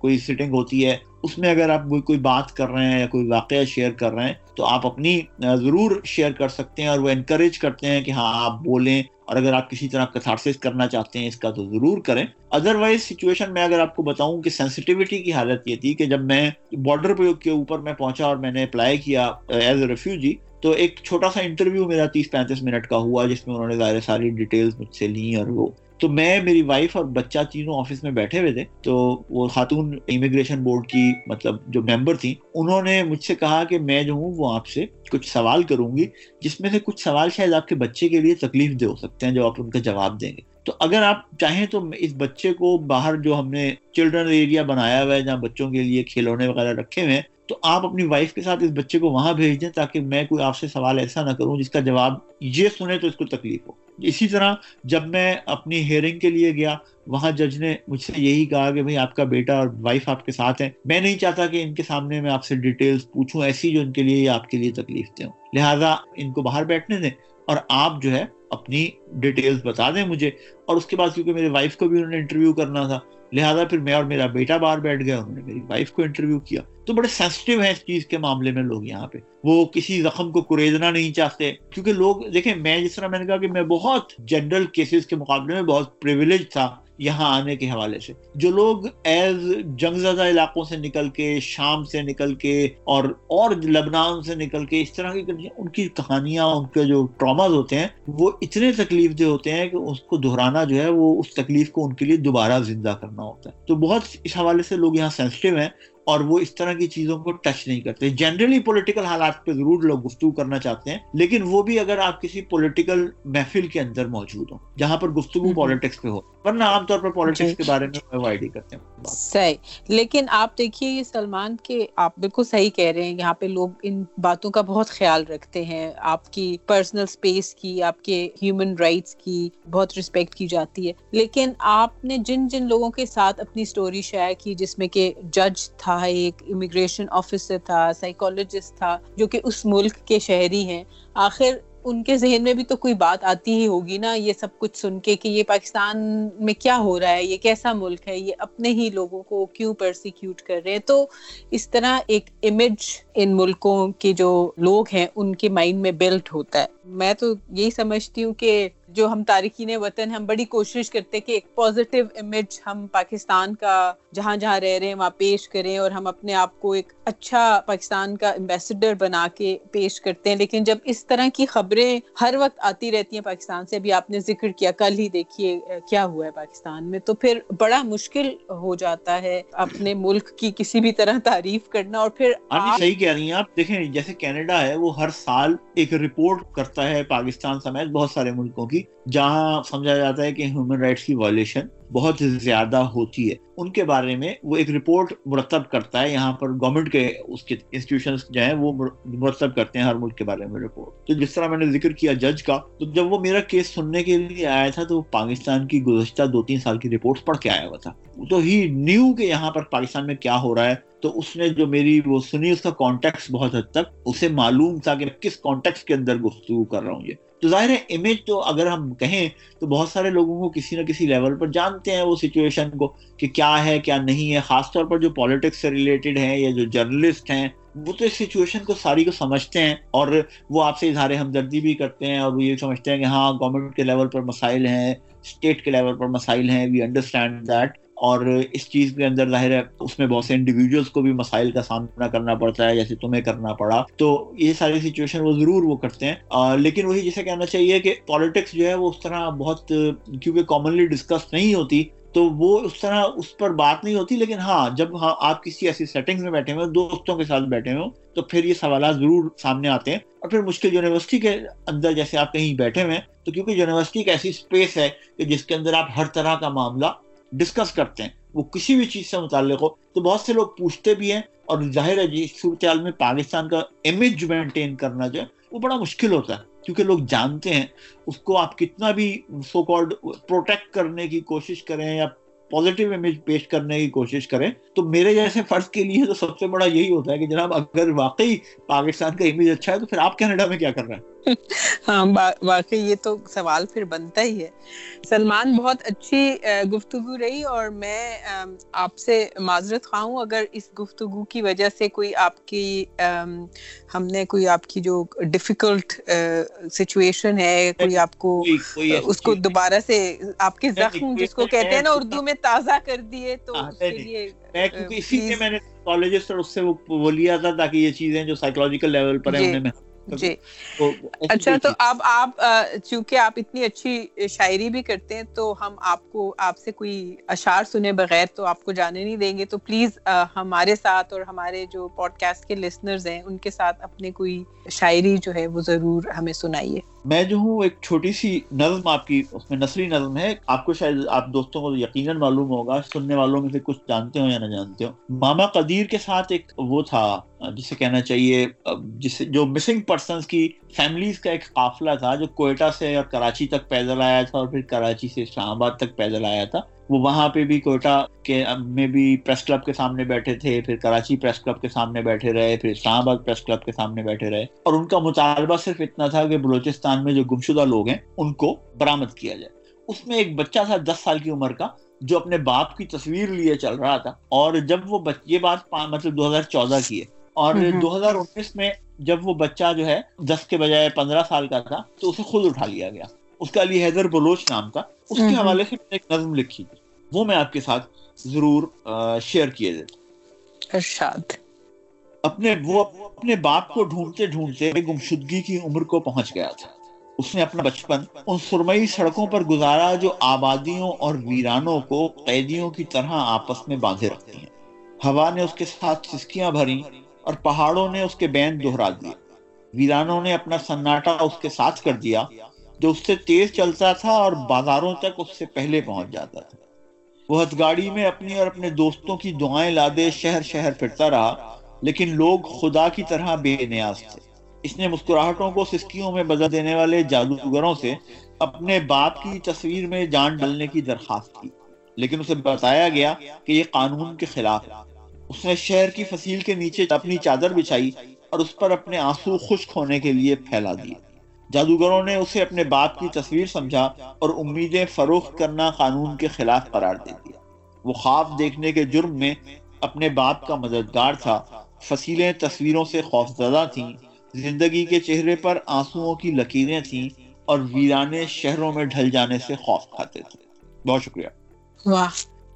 کوئی سٹنگ ہوتی ہے، اس میں اگر آپ کوئی بات کر رہے ہیں یا کوئی واقعہ شیئر کر رہے ہیں، تو آپ اپنی ضرور شیئر کر سکتے ہیں اور وہ انکریج کرتے ہیں کہ ہاں آپ بولیں۔ اور اگر آپ کسی طرح کتھارسس کرنا چاہتے ہیں، اس کا تو ضرور کریں۔ ادر وائز سچویشن میں اگر آپ کو بتاؤں کہ سینسٹیوٹی کی حالت یہ تھی کہ جب میں بارڈر پہ کے اوپر میں پہنچا اور میں نے اپلائی کیا ایز اے ریفیوجی تو ایک چھوٹا سا انٹرویو میرا تیس پینتیس منٹ کا ہوا، جس میں انہوں نے ظاہر ساری ڈیٹیلز مجھ سے لی اور وہ تو میں، میری وائف اور بچہ تینوں آفس میں بیٹھے ہوئے تھے، تو وہ خاتون امیگریشن بورڈ کی مطلب جو ممبر تھیں، انہوں نے مجھ سے کہا کہ میں جو ہوں، وہ آپ سے کچھ سوال کروں گی، جس میں سے کچھ سوال شاید آپ کے بچے کے لیے تکلیف دہ ہو سکتے ہیں، جو آپ ان کا جواب دیں گے۔ تو اگر آپ چاہیں تو اس بچے کو باہر جو ہم نے چلڈرن ایریا بنایا ہوا ہے، جہاں بچوں کے لیے کھلونے وغیرہ رکھے ہوئے ہیں تو آپ اپنی وائف کے ساتھ اس بچے کو وہاں بھیج دیں تاکہ میں کوئی آپ سے سوال ایسا نہ کروں جس کا جواب یہ سنے تو اس کو تکلیف ہو۔ اسی طرح جب میں اپنی ہیئرنگ کے لیے گیا، وہاں جج نے مجھ سے یہی کہا کہ بھائی آپ کا بیٹا اور وائف آپ کے ساتھ ہیں۔ میں نہیں چاہتا کہ ان کے سامنے میں آپ سے ڈیٹیلز پوچھوں ایسی جو ان کے لیے یا آپ کے لیے تکلیف دیں لہٰذا ان کو باہر بیٹھنے دیں اور آپ جو ہے اپنی ڈیٹیلز بتا دیں مجھے۔ اور اس کے بعد کیونکہ میرے وائف کو بھی انہوں نے انٹرویو کرنا تھا، لہٰذا پھر میں اور میرا بیٹا باہر بیٹھ گیا، انہوں نے میری وائف کو انٹرویو کیا۔ تو بڑے سینسٹیو ہیں اس چیز کے معاملے میں لوگ یہاں پہ۔ وہ کسی زخم کو کریدنا نہیں چاہتے۔ کیونکہ لوگ، دیکھیں میں جس طرح میں نے کہا کہ میں بہت جنرل کیسز کے مقابلے میں بہت پریویلیج تھا یہاں آنے کے حوالے سے۔ جو لوگ ایز جنگ زدہ علاقوں سے نکل کے، شام سے نکل کے اور اور لبنان سے نکل کے اس طرح کی ان کی کہانیاں، ان کے جو ٹراماز ہوتے ہیں، وہ اتنے تکلیف دہ ہوتے ہیں کہ اس کو دہرانا جو ہے، وہ اس تکلیف کو ان کے لیے دوبارہ زندہ کرنا ہوتا ہے۔ تو بہت اس حوالے سے لوگ یہاں سینسٹیو ہیں۔ اور وہ اس طرح کی چیزوں کو ٹچ نہیں کرتے. جنرلی پولیٹیکل حالات پہ ضرور لوگ گفتگو کرنا چاہتے ہیں لیکن وہ بھی اگر آپ کسی پولیٹیکل محفل کے اندر موجود ہوں جہاں پر گفتگو پالیٹکس پہ ہو ورنہ عام طور پر پالیٹکس جی۔ کے بارے میں اوائڈ ہی کرتے ہیں۔ صحیح۔ لیکن آپ دیکھیے یہ سلمان کے آپ بالکل صحیح کہہ رہے ہیں یہاں پہ لوگ ان باتوں کا بہت خیال رکھتے ہیں۔ آپ کی پرسنل سپیس کی آپ کے ہیومن رائٹس کی بہت رسپیکٹ کی جاتی ہے۔ لیکن آپ نے جن جن لوگوں کے ساتھ اپنی سٹوری شیئر کی جس میں کہ جج تھا تھا، ایک امیگریشن آفیسر تھا سائیکولوجسٹ تھا، جو کہ اس ملک کے شہری ہیں۔ آخر ان کے ذہن میں بھی تو کوئی بات آتی ہی ہوگی نا، یہ سب کچھ سن کے کہ یہ پاکستان میں کیا ہو رہا ہے، یہ کیسا ملک ہے، یہ اپنے ہی لوگوں کو کیوں پرسیکیوٹ کر رہے ہیں؟ تو اس طرح ایک امیج ان ملکوں کے جو لوگ ہیں، ان کے مائنڈ میں بلٹ ہوتا ہے۔ میں تو یہی سمجھتی ہوں کہ جو ہم تارکین وطن ہم بڑی کوشش کرتے کہ ایک پازیٹیو امیج ہم پاکستان کا جہاں جہاں رہ رہے ہیں وہاں پیش کریں اور ہم اپنے آپ کو ایک اچھا پاکستان کا امبیسڈر بنا کے پیش کرتے ہیں۔ لیکن جب اس طرح کی خبریں ہر وقت آتی رہتی ہیں پاکستان سے ابھی آپ نے ذکر کیا کل ہی دیکھیے کیا ہوا ہے پاکستان میں تو پھر بڑا مشکل ہو جاتا ہے اپنے ملک کی کسی بھی طرح تعریف کرنا اور پھر صحیح کہہ رہی ہیں آپ دیکھیں جیسے کینیڈا ہے وہ ہر سال ایک رپورٹ کرتا ہے پاکستان سمیت بہت سارے ملکوں کی۔ جہاں سمجھا جاتا ہے کہ ہیومن رائٹس کی وائلیشن بہت زیادہ ہوتی ہے۔ ان کے بارے میں وہ ایک رپورٹ مرتب کرتا ہے، یہاں پر گورنمنٹ کے اس کے انسٹیٹیوشنز جو ہیں وہ مرتب کرتے ہیں ہر ملک کے بارے میں رپورٹ تو جس طرح میں نے ذکر کیا جج کا، تو جب وہ میرا کیس سننے کے لیے آیا تھا، تو وہ پاکستان کی گزشتہ دو تین سال کی رپورٹ پڑھ کے آیا ہوا تھا۔ تو ہی نیو کہ یہاں پر پاکستان میں کیا ہو رہا ہے۔ تو اس نے جو میری وہ سنی، اس کا کانٹیکس بہت حد تک، اسے معلوم تھا کہ کس کانٹیکس کے اندر گفتگو کر رہا ہوں یہ۔ تو ظاہر ہے امیج تو اگر ہم کہیں تو بہت سارے لوگوں کو کسی نہ کسی لیول پر جانتے ہیں وہ سچویشن کو کہ کیا ہے، کیا نہیں ہے۔ خاص طور پر جو پالیٹکس سے ریلیٹڈ ہیں یا جو جرنلسٹ ہیں، وہ تو اس سچویشن کو ساری کو سمجھتے ہیں اور وہ آپ سے اظہار ہمدردی بھی کرتے ہیں اور وہ یہ سمجھتے ہیں کہ ہاں گورنمنٹ کے لیول پر مسائل ہیں اسٹیٹ کے لیول پر مسائل ہیں وی انڈرسٹینڈ دیٹ اور اس چیز کے اندر ظاہر ہے اس میں بہت سے انڈیویجولس کو بھی مسائل کا سامنا کرنا پڑتا ہے، جیسے تمہیں کرنا پڑا۔ تو یہ ساری سچویشن وہ ضرور وہ کرتے ہیں۔ لیکن وہی جیسے کہنا چاہیے کہ پالیٹکس جو ہے وہ اس طرح بہت، کیونکہ کامنلی ڈسکس نہیں ہوتی، تو وہ اس طرح اس پر بات نہیں ہوتی، لیکن ہاں جب ہاں آپ کسی ایسی سیٹنگ میں بیٹھے ہوئے دوستوں کے ساتھ بیٹھے ہوئے تو پھر یہ سوالات ضرور سامنے آتے ہیں۔ اور پھر مشکل یونیورسٹی کے اندر جیسے آپ کہیں بیٹھے ہوئے ہیں، تو کیونکہ یونیورسٹی ایک ایسی اسپیس ہے کہ جس کے اندر آپ ہر طرح کا معاملہ ڈسکس کرتے ہیں۔ وہ کسی بھی چیز سے متعلق ہو، تو بہت سے لوگ پوچھتے بھی ہیں اور ظاہر ہے جی صورتحال میں پاکستان کا امیج مینٹین کرنا جو ہے، وہ بڑا مشکل ہوتا ہے۔ کیونکہ لوگ جانتے ہیں، اس کو آپ کتنا بھی سو کالڈ پروٹیکٹ کرنے کی کوشش کریں یا پازیٹیو امیج پیش کرنے کی کوشش کریں تو میرے جیسے فرض کے لیے تو سب سے بڑا یہی ہوتا ہے کہ جناب اگر واقعی پاکستان کا امیج اچھا ہے تو پھر آپ کینیڈا میں کیا کر رہے ہیں؟ ہاں واقعی یہ تو سوال پھر بنتا ہی ہے۔ سلمان بہت اچھی گفتگو رہی اور میں آپ سے معذرت خواہ ہوں۔ اگر اس گفتگو کی وجہ سے کوئی آپ کی ہم نے کوئی آپ کی جو ڈفیکلٹ سچویشن ہے کوئی آپ کو اس کو دوبارہ سے آپ کے زخم جس کو کہتے ہیں نا اردو میں تازہ کر دیے تو ہاں، اس کے لیے اسی لیے میں نے اور اس سے وہ لیا تھا تاکہ یہ چیزیں جو سائیکولوجیکل لیول پر ہیں انہیں جی۔ اچھا تو اب آپ چونکہ آپ اتنی اچھی شاعری بھی کرتے ہیں تو ہم آپ کو آپ سے کوئی اشعار سنے بغیر تو آپ کو جانے نہیں دیں گے تو پلیز ہمارے ساتھ اور ہمارے جو پوڈ کاسٹ کے لسنرز ہیں ان کے ساتھ اپنے کوئی شاعری جو ہے وہ ضرور ہمیں سنائیے۔ میں جو ہوں ایک چھوٹی سی نظم آپ کی، اس میں نثری نظم ہے۔ آپ کو شاید آپ دوستوں کو یقیناً معلوم ہوگا، سننے والوں میں سے کچھ جانتے ہو یا نہ جانتے ہو ماما قدیر کے ساتھ ایک وہ تھا، جسے کہنا چاہیے، جسے جو مسنگ پرسنس کی فیملیز کا ایک قافلہ تھا، جو کوئٹہ سے اور کراچی تک پیدل آیا تھا اور پھر کراچی سے اسلام آباد تک پیدل آیا تھا۔ وہ وہاں پہ بھی کوئٹہ کے میں بھی پریس کلب کے سامنے بیٹھے تھے پھر کراچی پریس کلب کے سامنے بیٹھے رہے پھر اسلام آباد پریس کلب کے سامنے بیٹھے رہے۔ اور ان کا مطالبہ صرف اتنا تھا کہ بلوچستان میں جو گمشدہ لوگ ہیں ان کو برامد کیا جائے۔ اس میں ایک بچہ تھا دس سال کی عمر کا جو اپنے باپ کی تصویر لیے چل رہا تھا۔ اور جب وہ یہ بات مطلب دو ہزار چودہ کی ہے۔ اور دو ہزار انیس میں جب وہ بچہ جو ہے دس کے بجائے پندرہ سال کا تھا تو اسے خود اٹھا لیا گیا۔ اس کا علی حیدر بلوچ نام تھا اس کے حوالے سے ایک نظم لکھی وہ میں آپ کے ساتھ ضرور شیئر کیے ارشاد۔ اپنے وہ اپنے باپ کو ڈھونڈتے ڈھونڈتے گمشدگی کی عمر کو پہنچ گیا تھا۔ اس نے اپنا بچپن ان سرمئی سڑکوں پر گزارا جو آبادیوں اور ویرانوں کو قیدیوں کی طرح آپس میں باندھے رکھتی ہیں۔ ہوا نے اس کے ساتھ سسکیاں بھری اور پہاڑوں نے اس کے بین دہرا دیا۔ ویرانوں نے اپنا سناٹا اس کے ساتھ کر دیا۔ جو اس سے تیز چلتا تھا اور بازاروں تک اس سے پہلے پہنچ جاتا تھا۔ وہ ہتھ گاڑی میں اپنی اور اپنے دوستوں کی دعائیں لادے شہر شہر پھرتا رہا لیکن لوگ خدا کی طرح بے نیاز تھے۔ اس نے مسکراہٹوں کو سسکیوں میں بدل دینے والے جادوگروں سے اپنے باپ کی تصویر میں جان ڈلنے کی درخواست کی لیکن اسے بتایا گیا کہ یہ قانون کے خلاف ہے۔ اس نے شہر کی فصیل کے نیچے اپنی چادر بچھائی اور اس پر اپنے آنسو خشک ہونے کے لیے پھیلا دیے جادوگروں نے اسے اپنے باپ کی تصویر سمجھا اور امیدیں فروخت کرنا قانون کے خلاف قرار دے دیا۔ وہ خواب دیکھنے کے جرم میں اپنے باپ کا مددگار تھا۔ فصیلیں تصویروں سے خوفزدہ تھیں۔ زندگی کے چہرے پر آنسوؤں کی لکیریں تھیں اور ویرانے شہروں میں ڈھل جانے سے خوف کھاتے تھے۔ بہت شکریہ۔ واہ۔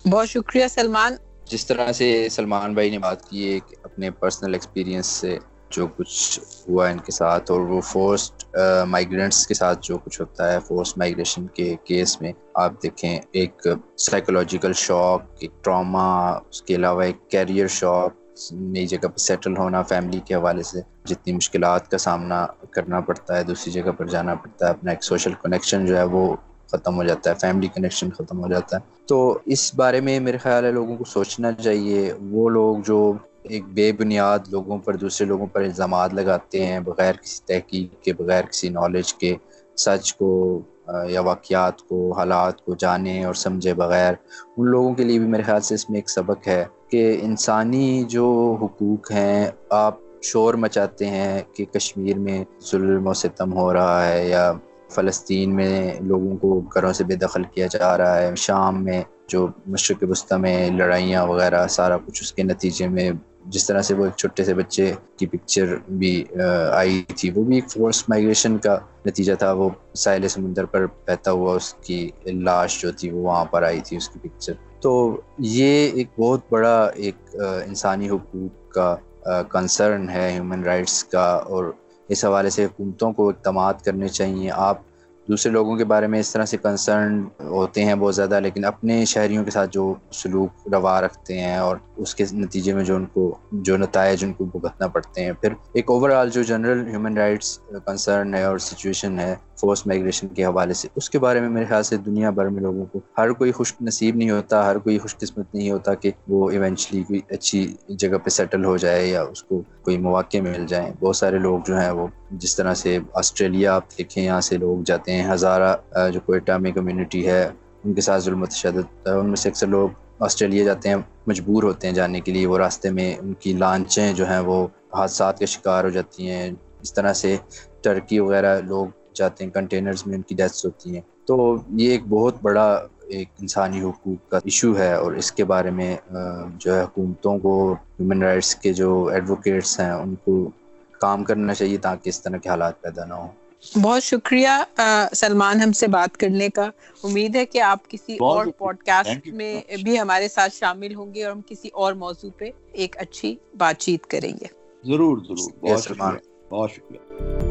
بہت شکریہ سلمان۔ جس طرح سے سلمان بھائی نے بات کی ہے اپنے پرسنل ایکسپیرینس سے جو کچھ ہوا ان کے ساتھ اور وہ فورسٹ مائیگرینٹس کے ساتھ جو کچھ ہوتا ہے فورسٹ مائیگریشن کے کیس میں آپ دیکھیں، ایک سائیکولوجیکل شاک ایک ٹراما اس کے علاوہ ایک کیریئر شاک نئی جگہ پہ سیٹل ہونا فیملی کے حوالے سے جتنی مشکلات کا سامنا کرنا پڑتا ہے، دوسری جگہ پر جانا پڑتا ہے، اپنا ایک سوشل کنیکشن جو ہے وہ ختم ہو جاتا ہے فیملی کنیکشن ختم ہو جاتا ہے۔ تو اس بارے میں میرے خیال ہے لوگوں کو سوچنا چاہیے، وہ لوگ جو ایک بے بنیاد لوگوں پر، دوسرے لوگوں پر الزامات لگاتے ہیں بغیر کسی تحقیق کے، بغیر کسی نالج کے، سچ کو یا واقعات کو، حالات کو جانے اور سمجھے بغیر۔ ان لوگوں کے لیے بھی میرے خیال سے اس میں ایک سبق ہے کہ انسانی جو حقوق ہیں، آپ شور مچاتے ہیں کہ کشمیر میں ظلم و ستم ہو رہا ہے یا فلسطین میں لوگوں کو گھروں سے بے دخل کیا جا رہا ہے، شام میں جو مشرق وسطی میں لڑائیاں وغیرہ، سارا کچھ اس کے نتیجے میں جس طرح سے وہ ایک چھوٹے سے بچے کی پکچر بھی آئی تھی، وہ بھی ایک فورس مائگریشن کا نتیجہ تھا۔ وہ ساحل سمندر پر بہتا ہوا اس کی لاش جو تھی وہ وہاں پر آئی تھی، اس کی پکچر تو یہ ایک بہت بڑا ایک انسانی حقوق کا کنسرن ہے ہیومن رائٹس کا۔ اور اس حوالے سے حکومتوں کو اقدامات کرنے چاہیے۔ آپ دوسرے لوگوں کے بارے میں اس طرح سے کنسرن ہوتے ہیں بہت زیادہ، لیکن اپنے شہریوں کے ساتھ جو سلوک روا رکھتے ہیں اور اس کے نتیجے میں جو ان کو، جو نتائج ان کو بھگتنا پڑتے ہیں۔ پھر ایک اوور آل جو جنرل ہیومن رائٹس کنسرن ہے اور سچویشن ہے فورس مائگریشن کے حوالے سے۔ اس کے بارے میں میرے خیال سے دنیا بھر میں لوگوں کو ہر کوئی خوش نصیب نہیں ہوتا، ہر کوئی خوش قسمت نہیں ہوتا کہ وہ ایونچولی کوئی اچھی جگہ پہ سیٹل ہو جائے یا اس کو کوئی مواقع مل جائیں۔ بہت سارے لوگ جو ہیں وہ جس طرح سے آسٹریلیا آپ دیکھیں، یہاں سے لوگ جاتے ہیں، ہزارہ جو کوئٹہ میں کمیونٹی ہے، ان کے ساتھ ظلم و تشدد ان میں سے اکثر لوگ آسٹریلیا جاتے ہیں، مجبور ہوتے ہیں جانے کے لیے۔ وہ راستے میں ان کی لانچیں جو ہیں وہ حادثات کے شکار ہو جاتی ہیں۔ اس طرح سے ٹرکی وغیرہ لوگ جاتے ہیں کنٹینرز میں ان کی ڈیتھس ہوتی ہیں۔ تو یہ ایک بہت بڑا ایک انسانی حقوق کا ایشو ہے اور اس کے بارے میں جو ہے حکومتوں کو ہیومن رائٹس کے جو ایڈوکیٹس ہیں ان کو کام کرنا چاہیے تاکہ اس طرح کے حالات پیدا نہ ہوں۔ بہت شکریہ سلمان ہم سے بات کرنے کا۔ امید ہے کہ آپ کسی اور پوڈ کاسٹ میں بھی ہمارے ساتھ شامل ہوں گے اور ہم کسی اور موضوع پہ ایک اچھی بات چیت کریں گے۔ ضرور ضرور۔ بہت شکریہ۔ بہت شکریہ۔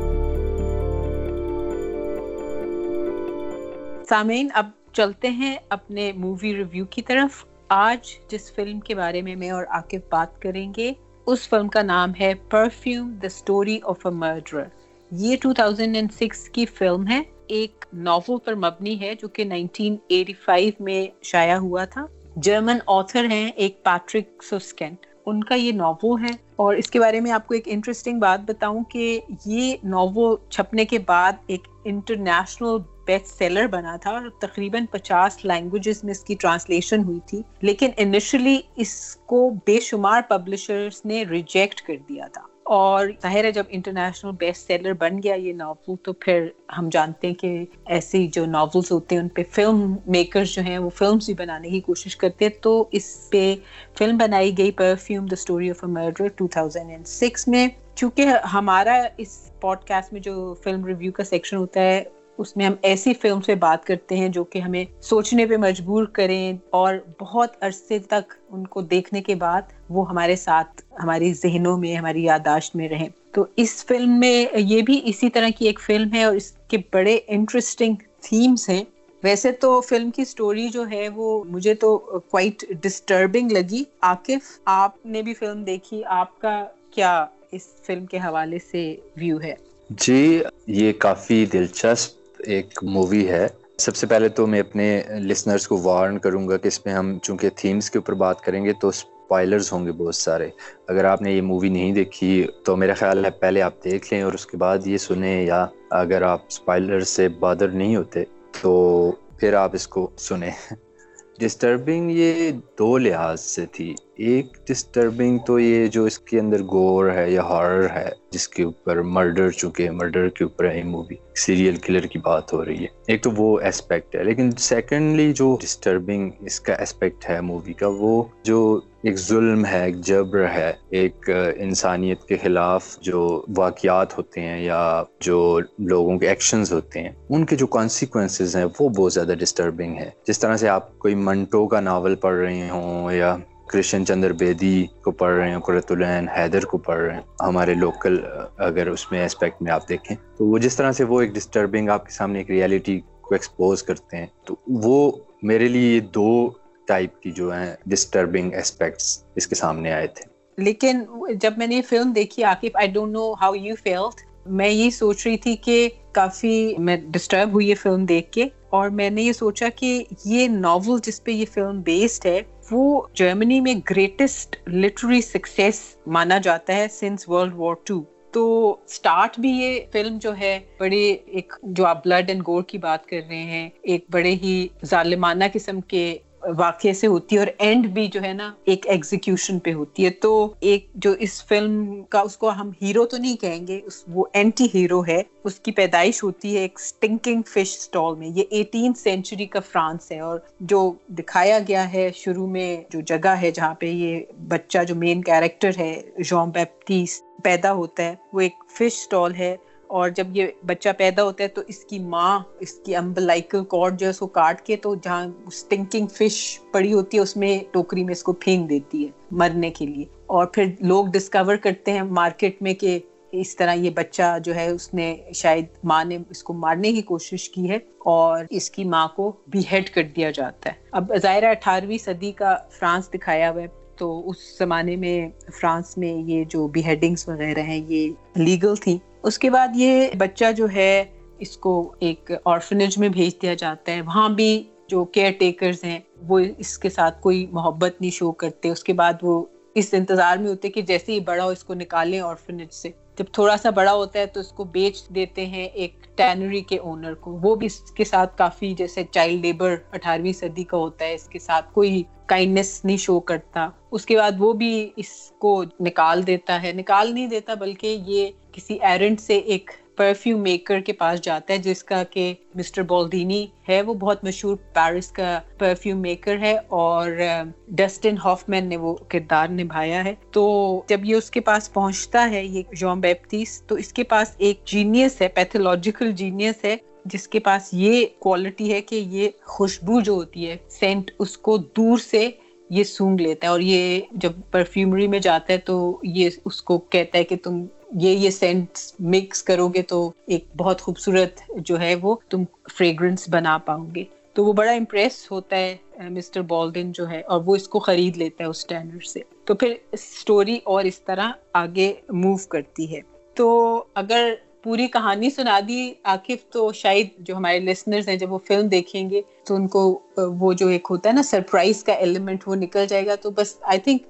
سامعین، اب چلتے ہیں اپنے مووی ریویو کی طرف۔ آج جس فلم کے بارے میں میں اور عاقب بات کریں گے، اس فلم کا نام ہے perfume the story of a murder یہ 2006 کی فلم ہے۔ ایک ناول پر مبنی ہے جو کہ 1985 میں شائع ہوا تھا۔ جرمن آتھر ہیں، ایک پیٹرک سوسکینٹ ان کا یہ نوو ہے۔ اور اس کے بارے میں آپ کو ایک انٹرسٹنگ بات بتاؤں کہ یہ نوو چھپنے کے بعد ایک انٹرنیشنل بیسٹ سیلر بنا تھا اور تقریباً پچاس لینگویجز میں اس کی ٹرانسلیشن ہوئی تھی۔ لیکن انیشلی اس کو بے شمار پبلشرس نے ریجیکٹ کر دیا تھا۔ اور ظاہر ہے جب انٹرنیشنل بیسٹ سیلر بن گیا یہ ناول تو پھر ہم جانتے ہیں کہ ایسی جو ناولس ہوتے ہیں، ان پہ فلم میکرز جو ہیں، وہ فلمس بھی بنانے کی کوشش کرتے ہیں۔ تو اس پہ فلم بنائی گئی perfume the story of a murder two thousand and six میں۔ چونکہ ہمارا اس پوڈ کاسٹ میں جو فلم ریویو کا سیکشن ہوتا ہے اس میں ہم ایسی فلم سے بات کرتے ہیں جو کہ ہمیں سوچنے پہ مجبور کریں اور بہت عرصے تک ان کو دیکھنے کے بعد وہ ہمارے ساتھ، ہماری ذہنوں میں، ہماری یاداشت میں رہیں۔ تو اس فلم میں یہ بھی اسی طرح کی ایک فلم ہے اور اس کے بڑے انٹرسٹنگ تھیمس ہیں۔ ویسے تو فلم کی سٹوری جو ہے وہ مجھے تو کوائٹ ڈسٹربنگ لگی۔ عاقف آپ نے بھی فلم دیکھی، آپ کا کیا اس فلم کے حوالے سے ویو ہے؟ جی یہ کافی دلچسپ ایک مووی ہے۔ سب سے پہلے تو میں اپنے لسنرز کو وارن کروں گا کہ اس میں ہم چونکہ تھیمز کے اوپر بات کریں گے تو اسپائلرز ہوں گے بہت سارے۔ اگر آپ نے یہ مووی نہیں دیکھی تو میرا خیال ہے پہلے آپ دیکھ لیں اور اس کے بعد یہ سنیں، یا اگر آپ اسپائلر سے بادر نہیں ہوتے تو پھر آپ اس کو سنیں۔ ڈسٹربنگ یہ دو لحاظ سے تھی۔ ایک ڈسٹربنگ تو یہ جو اس کے اندر گور ہے یا ہارر ہے، جس کے اوپر مرڈر چونکہ مرڈر کے اوپر ہے مووی سیریل کلر کی بات ہو رہی ہے۔ ایک تو وہ اسپیکٹ ہے، لیکن سیکنڈلی جو ڈسٹربنگ اس کا اسپیکٹ ہے مووی کا، وہ جو ایک ظلم ہے، ایک جبر ہے، ایک انسانیت کے خلاف جو واقعات ہوتے ہیں یا جو لوگوں کے ایکشنز ہوتے ہیں، ان کے جو کانسیکوینسز ہیں، وہ بہت زیادہ ڈسٹربنگ ہے جس طرح سے آپ کوئی منٹو کا ناول پڑھ رہے ہوں یا کرشن چندر بیدی کو پڑھ رہے ہیں، قرۃ العین حیدر کو پڑھ رہے ہیں۔ ہمارے لوکل اگر اس میں اسپیکٹ میں آپ دیکھیں، تو وہ جس طرح سے وہ ایک ڈسٹربنگ آپ کے سامنے ایک ریالٹی کو ایکسپوز کرتے ہیں، تو وہ میرے لیے یہ دو ٹائپ کی جو ہیں ڈسٹربنگ اسپیکٹس اس کے سامنے آئے تھے۔ لیکن جب میں نے یہ فلم دیکھی Aqif I don't know how you felt میں یہ سوچ رہی تھی کہ کافی میں ڈسٹرب ہوئی یہ فلم دیکھ کے، اور میں نے یہ سوچا کہ یہ ناول جس پہ یہ فلم بیسڈ ہے وہ جرمنی میں گریٹسٹ لٹری سکسیس مانا جاتا ہے سنس ورلڈ وار ٹو تو اسٹارٹ بھی یہ فلم جو ہے بڑے ایک جو آپ بلڈ اینڈ گور کی بات کر رہے ہیں، ایک بڑے ہی ظالمانہ قسم کے واقعے سے ہوتی ہے اور اینڈ بھی جو ہے نا ایک ایگزیکیوشن پہ ہوتی ہے۔ تو ایک جو اس فلم کا اس کو ہم ہیرو تو نہیں کہیں گے وہ اینٹی ہیرو ہے۔ اس کی پیدائش ہوتی ہے ایک اسٹنکنگ فش اسٹال میں۔ یہ ایٹین سینچری کا فرانس ہے اور جو دکھایا گیا ہے شروع میں جو جگہ ہے جہاں پہ یہ بچہ جو مین کیریکٹر ہے جان بیپٹیس پیدا ہوتا ہے، وہ ایک فش اسٹال ہے۔ اور جب یہ بچہ پیدا ہوتا ہے تو اس کی ماں، اس کی امبلائکل کارڈ جو ہے اس کو کاٹ کے تو جہاں اسٹنکنگ فش پڑی ہوتی ہے، اس میں ٹوکری میں اس کو پھینک دیتی ہے مرنے کے لیے۔ اور پھر لوگ ڈسکور کرتے ہیں مارکیٹ میں کہ اس طرح یہ بچہ جو ہے اس نے شاید ماں نے اس کو مارنے کی کوشش کی ہے اور اس کی ماں کو بھی ہیڈ کر دیا جاتا ہے۔ اب ظاہرہ اٹھارہویں صدی کا فرانس دکھایا ہوا ہے، تو اس زمانے میں فرانس میں یہ جو بی ہیڈنگس وغیرہ ہیں، یہ لیگل تھیں۔ اس کے بعد یہ بچہ جو ہے، اس کو ایک آرفنیج میں بھیج دیا جاتا ہے۔ وہاں بھی جو کیئر ٹیکرز ہیں، وہ اس کے ساتھ کوئی محبت نہیں شو کرتے۔ اس کے بعد وہ اس انتظار میں ہوتے کہ جیسے ہی بڑا ہو، اس کو نکالیں آرفنیج سے۔ جب تھوڑا سا بڑا ہوتا ہے تو اس کو بیچ دیتے ہیں ایک ٹینری کے اونر کو۔ وہ بھی اس کے ساتھ کافی جیسے چائلڈ لیبر اٹھارہویں صدی کا ہوتا ہے۔ اس کے ساتھ کوئی کائنڈنیس نہیں شو کرتا۔ اس کے بعد وہ بھی اس کو نکال دیتا ہے۔ نکال نہیں دیتا، بلکہ یہ کسی ایرنٹ سے ایک پرفیوم میکر کے پاس جاتا ہے، جس کا کہ مسٹر بولدینی ہے۔ وہ بہت مشہور پیرس کا پرفیوم میکر ہے اور uh, ڈسٹن ہافمین نے وہ کردار نبھایا ہے۔ تو جب یہ اس کے پاس پہنچتا ہے، یہ جان بیپتیس تو اس کے پاس ایک جینیس ہے پیتھولوجیکل جینیس ہے، جس کے پاس یہ کوالٹی ہے کہ یہ خوشبو جو ہوتی ہے سینٹ اس کو دور سے یہ سونگ لیتا ہے۔ اور یہ جب پرفیومری میں جاتا ہے تو یہ اس کو کہتا ہے کہ تم یہ یہ سینٹ مکس کرو گے تو ایک بہت خوبصورت جو ہے وہ تم فریگرنس بنا پاؤ گے۔ تو وہ بڑا امپریس ہوتا ہے مسٹر بالڈن جو ہے، اور وہ اس کو خرید لیتا ہے اس اسٹینڈرڈ سے۔ تو پھر اسٹوری اور اس طرح آگے موو کرتی ہے۔ تو اگر پوری کہانی سنا دی عاقف تو شاید جو ہمارے لسنرز ہیں، جب وہ فلم دیکھیں گے، تو ان کو وہ جو ایک ہوتا ہے نا سرپرائز کا ایلیمنٹ وہ نکل جائے گا۔ تو بس آئی تھنک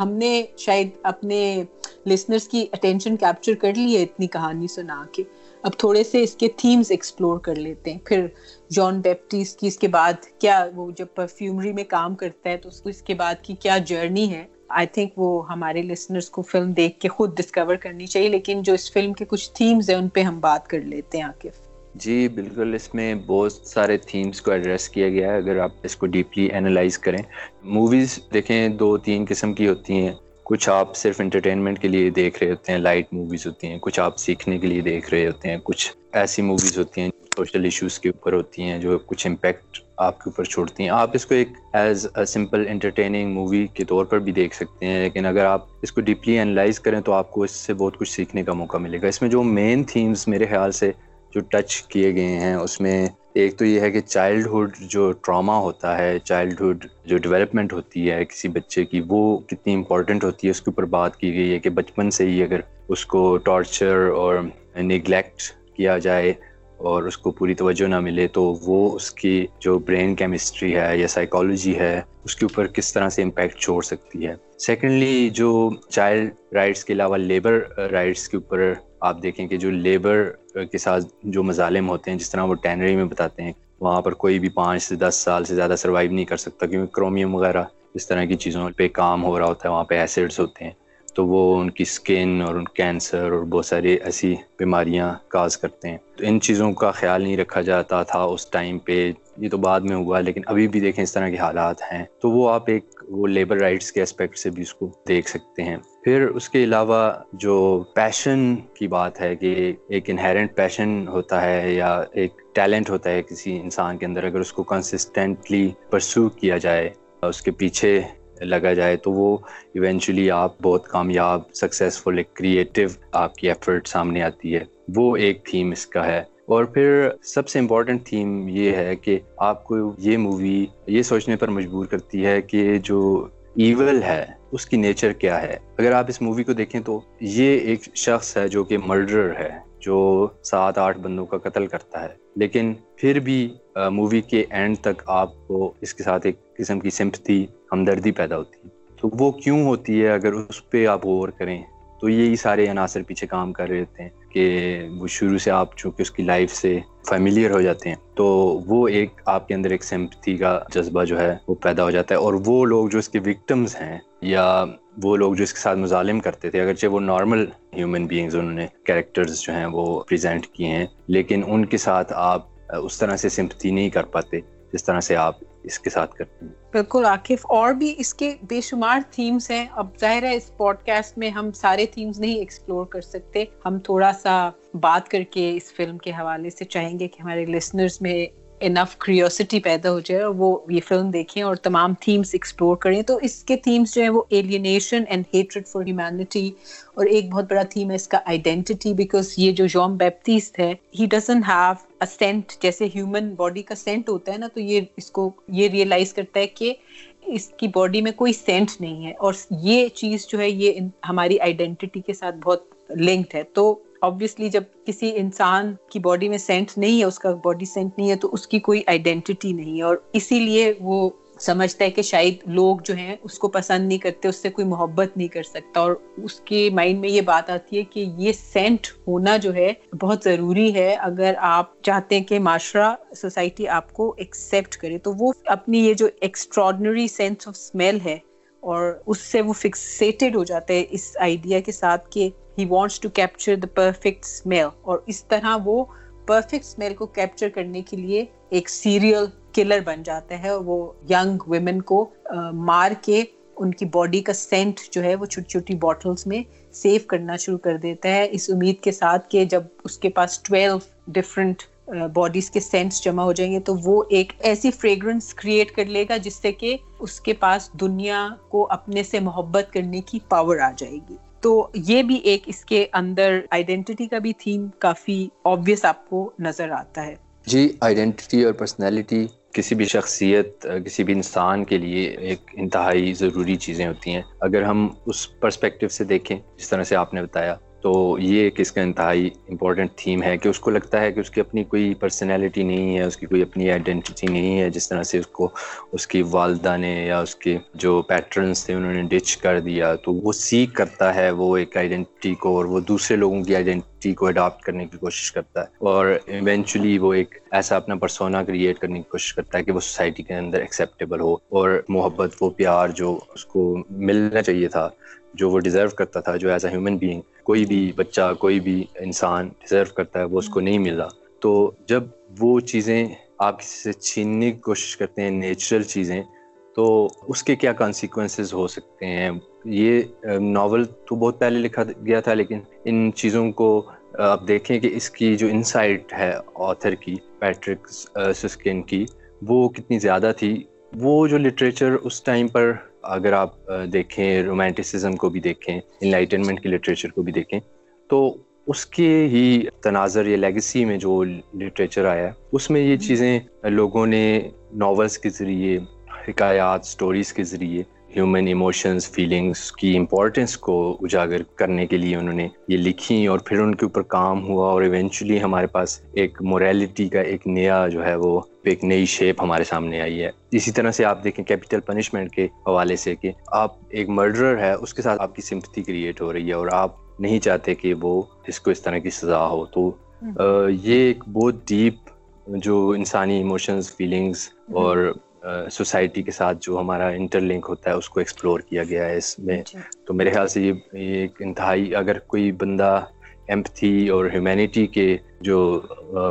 ہم نے شاید اپنے لسنرز کی اٹینشن کیپچر کر لی ہے اتنی کہانی سنا کے۔ اب تھوڑے سے اس کے تھیمز ایکسپلور کر لیتے ہیں۔ پھر جان بیپٹیس کی اس کے بعد کیا وہ جب پرفیومری میں کام کرتا ہے تو اس کو اس کے بعد کی کیا جرنی ہے۔ آئی تھنک وہ ہمارے لسنرس کو فلم دیکھ کے خود ڈسکور کرنی چاہیے، لیکن جو اس فلم کے کچھ تھیمز ہیں ان پہ ہم بات کر لیتے ہیں عاقف جی بالکل۔ اس میں بہت سارے تھیمز کو ایڈریس کیا گیا ہے۔ اگر آپ اس کو ڈیپلی انالائز کریں موویز دیکھیں، دو تین قسم کی ہوتی ہیں۔ کچھ آپ صرف انٹرٹینمنٹ کے لیے دیکھ رہے ہوتے ہیں لائٹ موویز ہوتی ہیں، کچھ آپ سیکھنے کے لیے دیکھ رہے ہوتے ہیں، کچھ ایسی موویز ہوتی ہیں سوشل ایشوز کے اوپر ہوتی ہیں، جو کچھ امپیکٹ آپ کے اوپر چھوڑتی ہیں۔ آپ اس کو ایک as a simple entertaining movie کے طور پر بھی دیکھ سکتے ہیں، لیکن اگر آپ اس کو ڈیپلی انالائز کریں تو آپ کو اس سے بہت کچھ سیکھنے کا موقع ملے گا۔ اس میں جو مین تھیمز میرے خیال سے جو ٹچ کیے گئے ہیں، اس میں ایک تو یہ ہے کہ چائلڈ جو ٹراما ہوتا ہے چائلڈہڈ جو ڈیولپمنٹ ہوتی ہے کسی بچے کی، وہ کتنی امپورٹنٹ ہوتی ہے، اس کے اوپر بات کی گئی ہے کہ بچپن سے ہی اگر اس کو ٹارچر اور نگلیکٹ کیا جائے اور اس کو پوری توجہ نہ ملے تو وہ اس کی جو برین کیمسٹری ہے یا سائیکالوجی ہے، اس کے اوپر کس طرح سے امپیکٹ چھوڑ سکتی ہے۔ سیکنڈلی جو چائلڈ رائٹس کے علاوہ لیبر رائٹس کے اوپر آپ دیکھیں کہ جو لیبر کے ساتھ جو مظالم ہوتے ہیں، جس طرح وہ ٹینری میں بتاتے ہیں، وہاں پر کوئی بھی پانچ سے دس سال سے زیادہ سروائیو نہیں کر سکتا، کیونکہ کرومیم وغیرہ، اس طرح کی چیزوں پہ کام ہو رہا ہوتا ہے، وہاں پہ ایسڈس ہوتے ہیں۔ تو وہ ان کی اسکن اور ان کینسر اور بہت ساری ایسی بیماریاں کاز کرتے ہیں۔ تو ان چیزوں کا خیال نہیں رکھا جاتا تھا اس ٹائم پہ، یہ تو بعد میں ہوا، لیکن ابھی بھی دیکھیں اس طرح کے حالات ہیں۔ تو وہ آپ ایک وہ لیبر رائٹس کے اسپیکٹ سے بھی اس کو دیکھ سکتے ہیں۔ پھر اس کے علاوہ جو پیشن کی بات ہے کہ ایک انہیرنٹ پیشن ہوتا ہے یا ایک ٹیلنٹ ہوتا ہے کسی انسان کے اندر، اگر اس کو کنسسٹنٹلی پرسو کیا جائے اس کے پیچھے لگا جائے تو وہ ایونچولی آپ بہت کامیاب سکسیزفل ایک کریٹیو آپ کی ایفرٹ سامنے آتی ہے۔ وہ ایک تھیم اس کا ہے۔ اور پھر سب سے امپورٹنٹ تھیم یہ ہے کہ آپ کو یہ مووی یہ سوچنے پر مجبور کرتی ہے کہ جو ایول ہے، اس کی نیچر کیا ہے۔ اگر آپ اس مووی کو دیکھیں تو یہ ایک شخص ہے جو کہ مرڈر ہے، جو سات آٹھ بندوں کا قتل کرتا ہے۔ لیکن پھر بھی مووی کے اینڈ تک آپ کو اس کے ساتھ ایک قسم کی سمپتی ہمدردی پیدا ہوتی ہے۔ تو وہ کیوں ہوتی ہے؟ اگر اس پہ آپ غور کریں۔ تو یہی سارے عناصر پیچھے کام کر رہے ہوتے ہیں کہ وہ شروع سے آپ چونکہ اس کی لائف سے فیملیئر ہو جاتے ہیں، تو وہ ایک آپ کے اندر ایک سمپتی کا جذبہ جو ہے وہ پیدا ہو جاتا ہے۔ اور وہ لوگ جو اس کے وکٹمز ہیں یا وہ لوگ جو اس کے ساتھ مظالم کرتے تھے، اگرچہ وہ نارمل ہیومن بینگز انہوں نے کیریکٹرز جو ہیں وہ پریزنٹ کیے ہیں، لیکن ان کے ساتھ آپ اس طرح سے سمپتی نہیں کر پاتے جس طرح سے آپ اس کے ساتھ کرتے ہیں۔ بالکل عاقف اور بھی اس کے بے شمار تھیمز ہیں۔ اب ظاہر ہے اس پوڈ کاسٹ میں ہم سارے تھیمز نہیں ایکسپلور کر سکتے۔ ہم تھوڑا سا بات کر کے اس فلم کے حوالے سے چاہیں گے کہ ہمارے لسنرز میں انف کریوسٹی پیدا ہو جائے اور وہ یہ فلم دیکھیں اور تمام تھیمس ایکسپلور کریں، تو اس کے تھیمس جو ہیں وہ alienation and hatred for humanity اور ایک بہت بڑا تھیم ہے اس کا آئیڈینٹی بیکاز یہ جو جوم بیپتیسٹ ہے he doesn't have a scent جیسے ہیومن باڈی کا سینٹ ہوتا ہے نا، تو یہ اس کو، یہ ریئلائز کرتا ہے کہ اس کی باڈی میں کوئی سینٹ نہیں ہے اور یہ چیز جو ہے، یہ ہماری آئیڈینٹی کے ساتھ بہت لنکڈ ہے۔ تو آبویسلی جب کسی انسان کی باڈی میں سینٹ نہیں ہے، اس کا باڈی سینٹ نہیں ہے، تو اس کی کوئی آئیڈینٹی نہیں ہے اور اسی لیے وہ سمجھتا ہے کہ شاید لوگ جو ہیں اس کو پسند نہیں کرتے، اس سے کوئی محبت نہیں کر سکتا اور اس کے مائنڈ میں یہ بات آتی ہے کہ یہ سینٹ ہونا جو ہے بہت ضروری ہے۔ اگر آپ چاہتے ہیں کہ معاشرہ سوسائٹی آپ کو ایکسیپٹ کرے، تو وہ اپنی یہ جو ایکسٹراڈنری سینس آف اسمیل ہے اور اس سے وہ فکسیٹڈ ہو جاتا ہے اس آئیڈیا کے ساتھ کہ he wants to capture the perfect smile اور اس طرح وہ پرفیکٹ اسمیل کو کیپچر کرنے کے لیے ایک سیریل کلر بن جاتا ہے اور وہ ینگ ویمن کو مار کے ان کی باڈی کا سینٹ جو ہے وہ چھوٹی چھوٹی باٹلس میں سیو کرنا شروع کر دیتا ہے۔ اس امید کے ساتھ کہ جب اس کے پاس ٹویلو ڈفرینٹ باڈیز کے سینٹس جمع ہو جائیں گے تو وہ ایک ایسی فریگرنس کریٹ کر لے گا جس سے کہ اس کے پاس دنیا کو اپنے سے محبت کرنے کی پاور آ جائے گی۔ تو یہ بھی ایک اس کے اندر آئیڈینٹی کا بھی تھیم کافی آبویس آپ کو نظر آتا ہے۔ جی آئیڈینٹی اور پرسنالٹی کسی بھی شخصیت، کسی بھی انسان کے لیے ایک انتہائی ضروری چیزیں ہوتی ہیں۔ اگر ہم اس پرسپیکٹو سے دیکھیں، جس طرح سے آپ نے بتایا تو یہ ایک اس کا انتہائی امپورٹنٹ تھیم ہے کہ اس کو لگتا ہے کہ اس کی اپنی کوئی پرسنالٹی نہیں ہے، اس کی کوئی اپنی آئیڈینٹی نہیں ہے، جس طرح سے اس کو اس کی والدہ نے یا اس کے جو پیٹرنس تھے، انہوں نے ڈچ کر دیا۔ تو وہ سیکھ کرتا ہے وہ ایک آئیڈینٹی کو اور وہ دوسرے لوگوں کی آئیڈینٹی کو اڈاپٹ کرنے کی کوشش کرتا ہے۔ اور ایونچولی وہ ایک ایسا اپنا پرسونا کریٹ کرنے کی کوشش کرتا ہے کہ وہ سوسائٹی کے اندر ایکسیپٹیبل ہو اور محبت، وہ پیار جو اس کو ملنا چاہیے تھا جو وہ ڈیزرو کرتا تھا، جو ایز اے ہیومن بینگ کوئی بھی بچہ، کوئی بھی انسان ڈیزرو کرتا ہے، وہ اس کو نہیں ملا تو جب وہ چیزیں آپ کسی سے چھیننے کی کوشش کرتے ہیں نیچرل چیزیں، تو اس کے کیا کانسیکوینسز ہو سکتے ہیں؟ یہ ناول تو بہت پہلے لکھا گیا تھا، لیکن ان چیزوں کو آپ دیکھیں کہ اس کی جو انسائٹ ہے آتھر کی پیٹرک سسکن کی، وہ کتنی زیادہ تھی۔ وہ جو لٹریچر اس ٹائم پر اگر آپ دیکھیں رومانٹسزم کو بھی دیکھیں انلائٹنمنٹ کی لٹریچر کو بھی دیکھیں، تو اس کے ہی تناظر یا لیگسی میں جو لٹریچر آیا ہے اس میں یہ چیزیں لوگوں نے ناولس کے ذریعے، حکایات سٹوریز کے ذریعے ہیومن ایموشنز فیلنگس کی امپورٹنس کو اجاگر کرنے کے لیے انہوں نے یہ لکھی اور پھر ان کے اوپر کام ہوا اور ایونچولی ہمارے پاس ایک موریلٹی کا ایک نیا جو ہے وہ ایک نئی شیپ ہمارے سامنے آئی ہے۔ اسی طرح سے آپ دیکھیں کیپیٹل پنشمنٹ کے حوالے سے کہ آپ ایک مرڈرر ہے اس کے ساتھ آپ کی سمپتی کریٹ ہو رہی ہے اور آپ نہیں چاہتے کہ وہ اس کو اس طرح کی سزا ہو۔ تو یہ ایک بہت ڈیپ جو انسانی ایموشنز فیلنگز اور سوسائٹی کے ساتھ جو ہمارا انٹر لنک ہوتا ہے اس کو ایکسپلور کیا گیا ہے اس میں۔ جی۔ تو میرے خیال سے یہ ایک انتہائی اگر کوئی بندہ ایمپتھی اور ہیومینٹی کے جو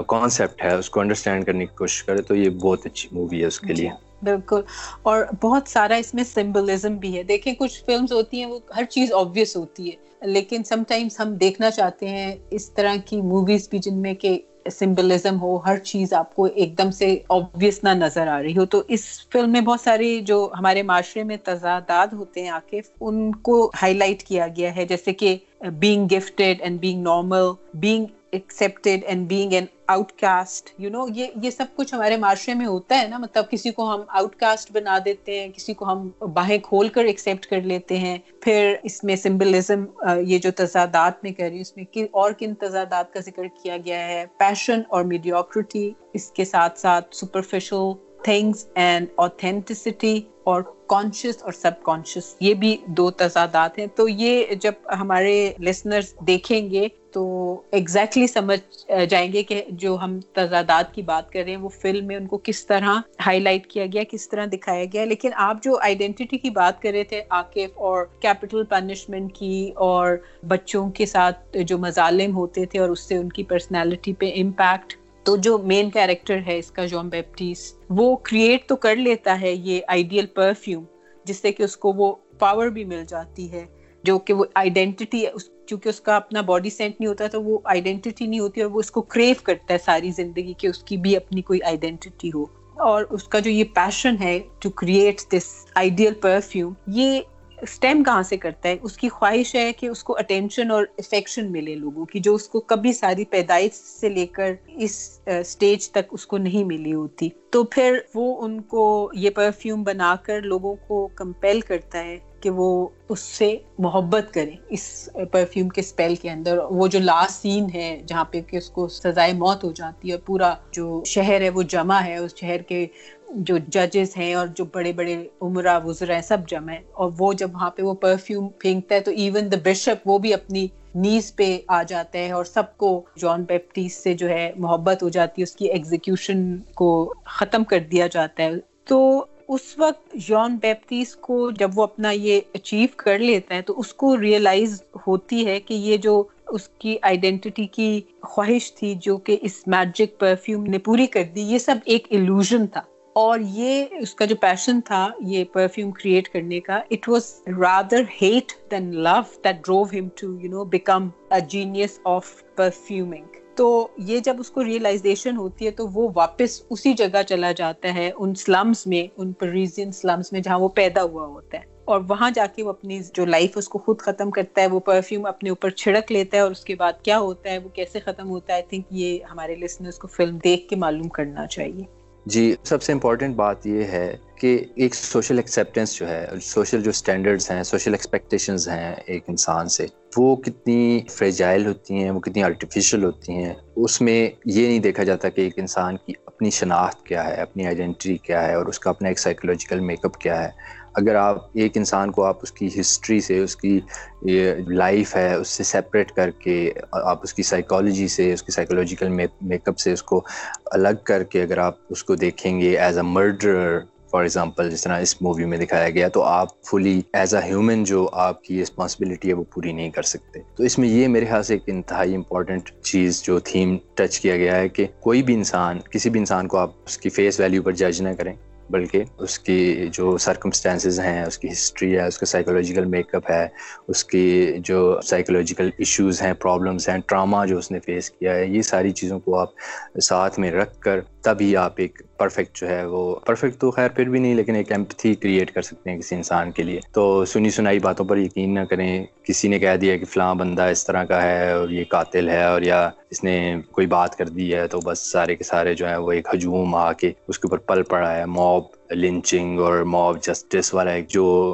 کانسیپٹ ہے اس کو انڈرسٹینڈ کرنے کی کوشش کرے تو یہ بہت اچھی مووی ہے اس کے لیے۔ جی، بالکل۔ اور بہت سارا اس میں سمبلزم بھی ہے۔ دیکھیں کچھ فلمز ہوتی ہیں وہ ہر چیز آبویس ہوتی ہے لیکن سم ٹائمس ہم دیکھنا چاہتے ہیں اس طرح کی موویز بھی جن میں کہ سمبلزم ہو، ہر چیز آپ کو ایک دم سے آبویس نہ نظر آ رہی ہو۔ تو اس فلم میں بہت ساری جو ہمارے معاشرے میں تضادات ہوتے ہیں آکف ان کو ہائی لائٹ کیا گیا ہے۔ جیسے کہ being gifted and being normal being accepted and being an outcast you know یہ یہ سب کچھ ہمارے معاشرے میں ہوتا ہے نا مطلب کسی کو ہم آؤٹ کاسٹ بنا دیتے ہیں، کسی کو ہم باہیں کھول کر ایکسیپٹ کر لیتے ہیں، پھر اس میں سمبلزم یہ جو تضادات میں کہہ رہی ہوں، اس میں اور کن تضادات کا ذکر کیا گیا ہے؟ پیشن اور میڈیوکریٹی اس کے ساتھ ساتھ سپرفیشل تھنگس اینڈ اوتھینٹسٹی اور کانشیس اور سب کانشیس یہ بھی دو تضادات ہیں۔ تو یہ جب ہمارے لسنرز دیکھیں گے تو ایگزیکٹلی سمجھ جائیں گے کہ جو ہم تضادات کی بات کر رہے ہیں، وہ فلم میں ان کو کس طرح ہائی لائٹ کیا گیا، کس طرح دکھایا گیا۔ لیکن آپ جو آئیڈینٹی کی بات کر رہے تھے عاقف اور کیپٹل پنشمنٹ کی اور بچوں کے ساتھ جو مظالم ہوتے تھے اور اس سے ان کی پرسنالٹی پہ امپیکٹ تو جو مین کیریکٹر ہے اس کا جون بیپٹیس وہ کریٹ تو کر لیتا ہے یہ آئیڈیل پرفیوم جس سے کہ اس کو وہ پاور بھی مل جاتی ہے۔ جو کہ وہ آئیڈینٹی چونکہ اس کا اپنا باڈی سینٹ نہیں ہوتا تو وہ آئیڈینٹی نہیں ہوتی اور وہ اس کو کریو کرتا ہے ساری زندگی کہ اس کی بھی اپنی کوئی آئیڈینٹی ہو۔ اور اس کا جو یہ پیشن ہے to create this ideal perfume یہ اسٹیم کہاں سے کرتا ہے؟ اس کی خواہش ہے کہ اس کو اٹینشن اور افیکشن ملے لوگوں کی، جو اس کو کبھی ساری پیدائش سے لے کر اس اسٹیج تک اس کو نہیں ملی ہوتی۔ تو پھر وہ ان کو یہ پرفیوم بنا کر لوگوں کو کمپیل کرتا ہے کہ وہ اس سے محبت کریں۔ اس پرفیوم کے اسپیل کے اندر وہ جو لاسٹ سین ہے جہاں پہ کہ اس کو سزائے موت ہو جاتی ہے پورا جو شہر ہے وہ جمع ہے، اس شہر کے جو ججز ہیں اور جو بڑے بڑے عمرہ وزرا ہیں، سب جمع ہیں۔ اور وہ جب وہاں پہ وہ پرفیوم پھینکتا ہے تو ایون دا بشپ وہ بھی اپنی نیز پہ آ جاتا ہے اور سب کو جان بیپٹیس سے جو ہے محبت ہو جاتی ہے، اس کی ایگزیکیوشن کو ختم کر دیا جاتا ہے۔ تو اس وقت جان بیپتیس کو جب وہ اپنا یہ اچیو کر لیتا ہے تو اس کو ریئلائز ہوتی ہے کہ یہ جو اس کی آئیڈینٹی کی خواہش تھی جو کہ اس میجک پرفیوم نے پوری کر دی، یہ سب ایک ایلوژن تھا۔ اور یہ اس کا جو پیشن تھا، یہ پرفیوم کریٹ کرنے کا it was rather hate than love that drove him to you know become genius of perfuming تو یہ جب اس کو ریئلائزیشن ہوتی ہے تو وہ واپس اسی جگہ چلا جاتا ہے، ان سلمس میں، ان پریزین سلمس میں جہاں وہ پیدا ہوا ہوتا ہے۔ اور وہاں جا کے وہ اپنی جو لائف اس کو خود ختم کرتا ہے، وہ پرفیوم اپنے اوپر چھڑک لیتا ہے اور اس کے بعد کیا ہوتا ہے، وہ کیسے ختم ہوتا ہے؟ آئی تھنک یہ ہمارے لسنرس کو فلم دیکھ کے معلوم کرنا چاہیے۔ جی سب سے امپورٹنٹ بات یہ ہے کہ ایک سوشل ایکسیپٹینس جو ہے سوشل جو اسٹینڈرڈس ہیں سوشل ایکسپیکٹیشنز ہیں ایک انسان سے، وہ کتنی فریجائل ہوتی ہیں، وہ کتنی آرٹیفیشیل ہوتی ہیں، اس میں یہ نہیں دیکھا جاتا کہ ایک انسان کی اپنی شناخت کیا ہے، اپنی آئیڈینٹی کیا ہے اور اس کا اپنا ایک سائیکولوجیکل میک اپ کیا ہے۔ اگر آپ ایک انسان کو آپ اس کی ہسٹری سے، اس کی لائف ہے، اس سے سیپریٹ کر کے آپ اس کی سائیکالوجی سے، اس کی سائیکولوجیکل میک اپ سے، اس کو الگ کر کے اگر آپ اس کو دیکھیں گے as a murder for example جس طرح اس مووی میں دکھایا گیا، تو آپ فلی ایز اے ہیومن جو آپ کی رسپانسبلٹی ہے وہ پوری نہیں کر سکتے۔ تو اس میں یہ میرے خیال سے ایک انتہائی امپورٹنٹ چیز جو تھیم ٹچ کیا گیا ہے کہ کوئی بھی انسان، کسی بھی انسان کو آپ اس کی فیس ویلیو پر جج نہ کریں۔ بلکہ اس کی جو سرکمسٹانسز ہیں، اس کی ہسٹری ہے، اس کا سائیکولوجیکل میک اپ ہے، اس کی جو سائیکولوجیکل ایشوز ہیں پرابلمس ہیں ٹراما جو اس نے فیس کیا ہے، یہ ساری چیزوں کو آپ ساتھ میں رکھ کر تبھی آپ ایک پرفیکٹ جو ہے وہ پرفیکٹ تو خیر پھر بھی نہیں، لیکن ایک ایمپتھی کریٹ کر سکتے ہیں کسی انسان کے لیے۔ تو سنی سنائی باتوں پر یقین نہ کریں۔ کسی نے کہہ دیا کہ فلاں بندہ اس طرح کا ہے اور یہ قاتل ہے اور یا اس نے کوئی بات کر دی ہے تو بس سارے کے سارے جو ہیں وہ ایک ہجوم آ کے اس کے اوپر پل پڑا ہے۔ موب لنچنگ اور موب جسٹس والا ایک جو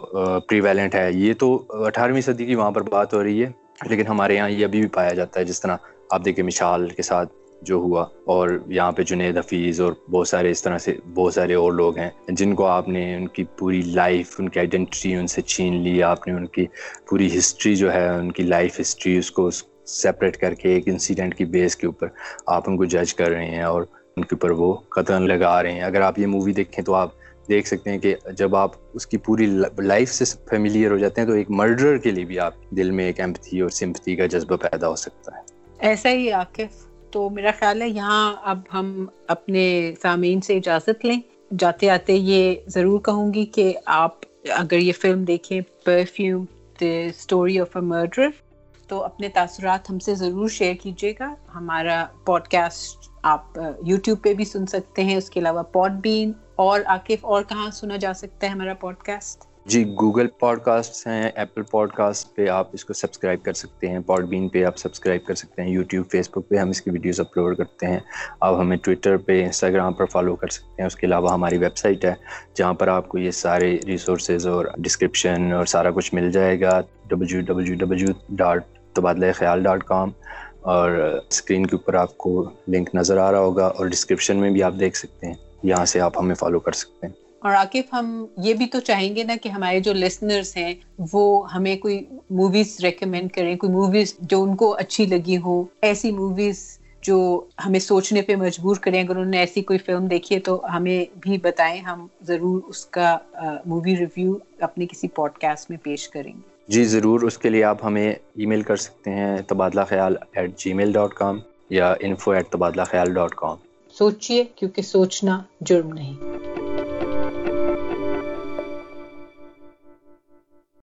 پریویلنٹ ہے۔ یہ تو اٹھارہویں صدی کی وہاں پر بات ہو رہی ہے، لیکن ہمارے یہاں یہ ابھی بھی پایا جاتا ہے۔ جس طرح آپ دیکھیں مشال کے ساتھ جو ہوا اور یہاں پہ جنید حفیظ اور بہت سارے اس طرح سے بہت سارے اور لوگ ہیں جن کو آپ نے ان کی پوری لائف ان کی آئیڈینٹی ان سے چھین لی، آپ نے ان کی پوری ہسٹری جو ہے، ان کی لائف ہسٹری اس کو سیپریٹ کر کے ایک انسیڈنٹ کی بیس کے اوپر آپ ان کو جج کر رہے ہیں اور ان کے اوپر وہ قدم لگا رہے ہیں۔ اگر آپ یہ مووی دیکھیں تو آپ دیکھ سکتے ہیں کہ جب آپ اس کی پوری لائف سے فیملیئر ہو جاتے ہیں تو ایک مرڈر کے لیے بھی آپ دل میں ایک ایمپتھی اور سمپتھی کا جذبہ پیدا ہو سکتا ہے۔ ایسا ہی عاقف۔ تو میرا خیال ہے یہاں اب ہم اپنے سامعین سے اجازت لیں۔ جاتے آتے یہ ضرور کہوں گی کہ آپ اگر یہ فلم دیکھیں perfume the story of a murder تو اپنے تاثرات ہم سے ضرور شیئر کیجیے گا۔ ہمارا پوڈ کاسٹ آپ یوٹیوب پہ بھی سن سکتے ہیں، اس کے علاوہ پوڈ بین اور عاقف اور کہاں سنا جا سکتا ہے ہمارا پوڈ کاسٹ جی گوگل پوڈ کاسٹ ہیں، ایپل پوڈ کاسٹ پہ آپ اس کو سبسکرائب کر سکتے ہیں پوڈ بین پہ آپ سبسکرائب کر سکتے ہیں، یوٹیوب فیس بک پہ ہم اس کی ویڈیوز اپلوڈ کرتے ہیں۔ آپ ہمیں ٹویٹر پہ، انسٹاگرام پر فالو کر سکتے ہیں۔ اس کے علاوہ ہماری ویب سائٹ ہے، جہاں پر آپ کو یہ سارے ریسورسز اور ڈسکرپشن اور سارا کچھ مل جائے گا۔ W W W dot Tabadla Khayal dot کام اور اسکرین کے اوپر آپ کو لنک نظر آ رہا ہوگا اور ڈسکرپشن میں بھی آپ دیکھ سکتے ہیں۔ یہاں سے آپ ہمیں فالو کر سکتے ہیں۔ اور عاقف ہم یہ بھی تو چاہیں گے نا کہ ہمارے جو لسنرس ہیں وہ ہمیں کوئی موویز ریکمینڈ کریں کوئی موویز جو ان کو اچھی لگی ہو ایسی موویز جو ہمیں سوچنے پہ مجبور کریں۔ اگر انہوں نے ایسی کوئی فلم دیکھی ہے تو ہمیں بھی بتائیں ہم ضرور اس کا مووی ریویو اپنے کسی پوڈ کاسٹ میں پیش کریں گے۔ جی ضرور۔ اس کے لیے آپ ہمیں ای میل کر سکتے ہیں تبادلہ خیال at G mile dot com یا انفو ایٹ تبادلہ خیال ڈاٹ کام سوچیے کیونکہ سوچنا جرم نہیں۔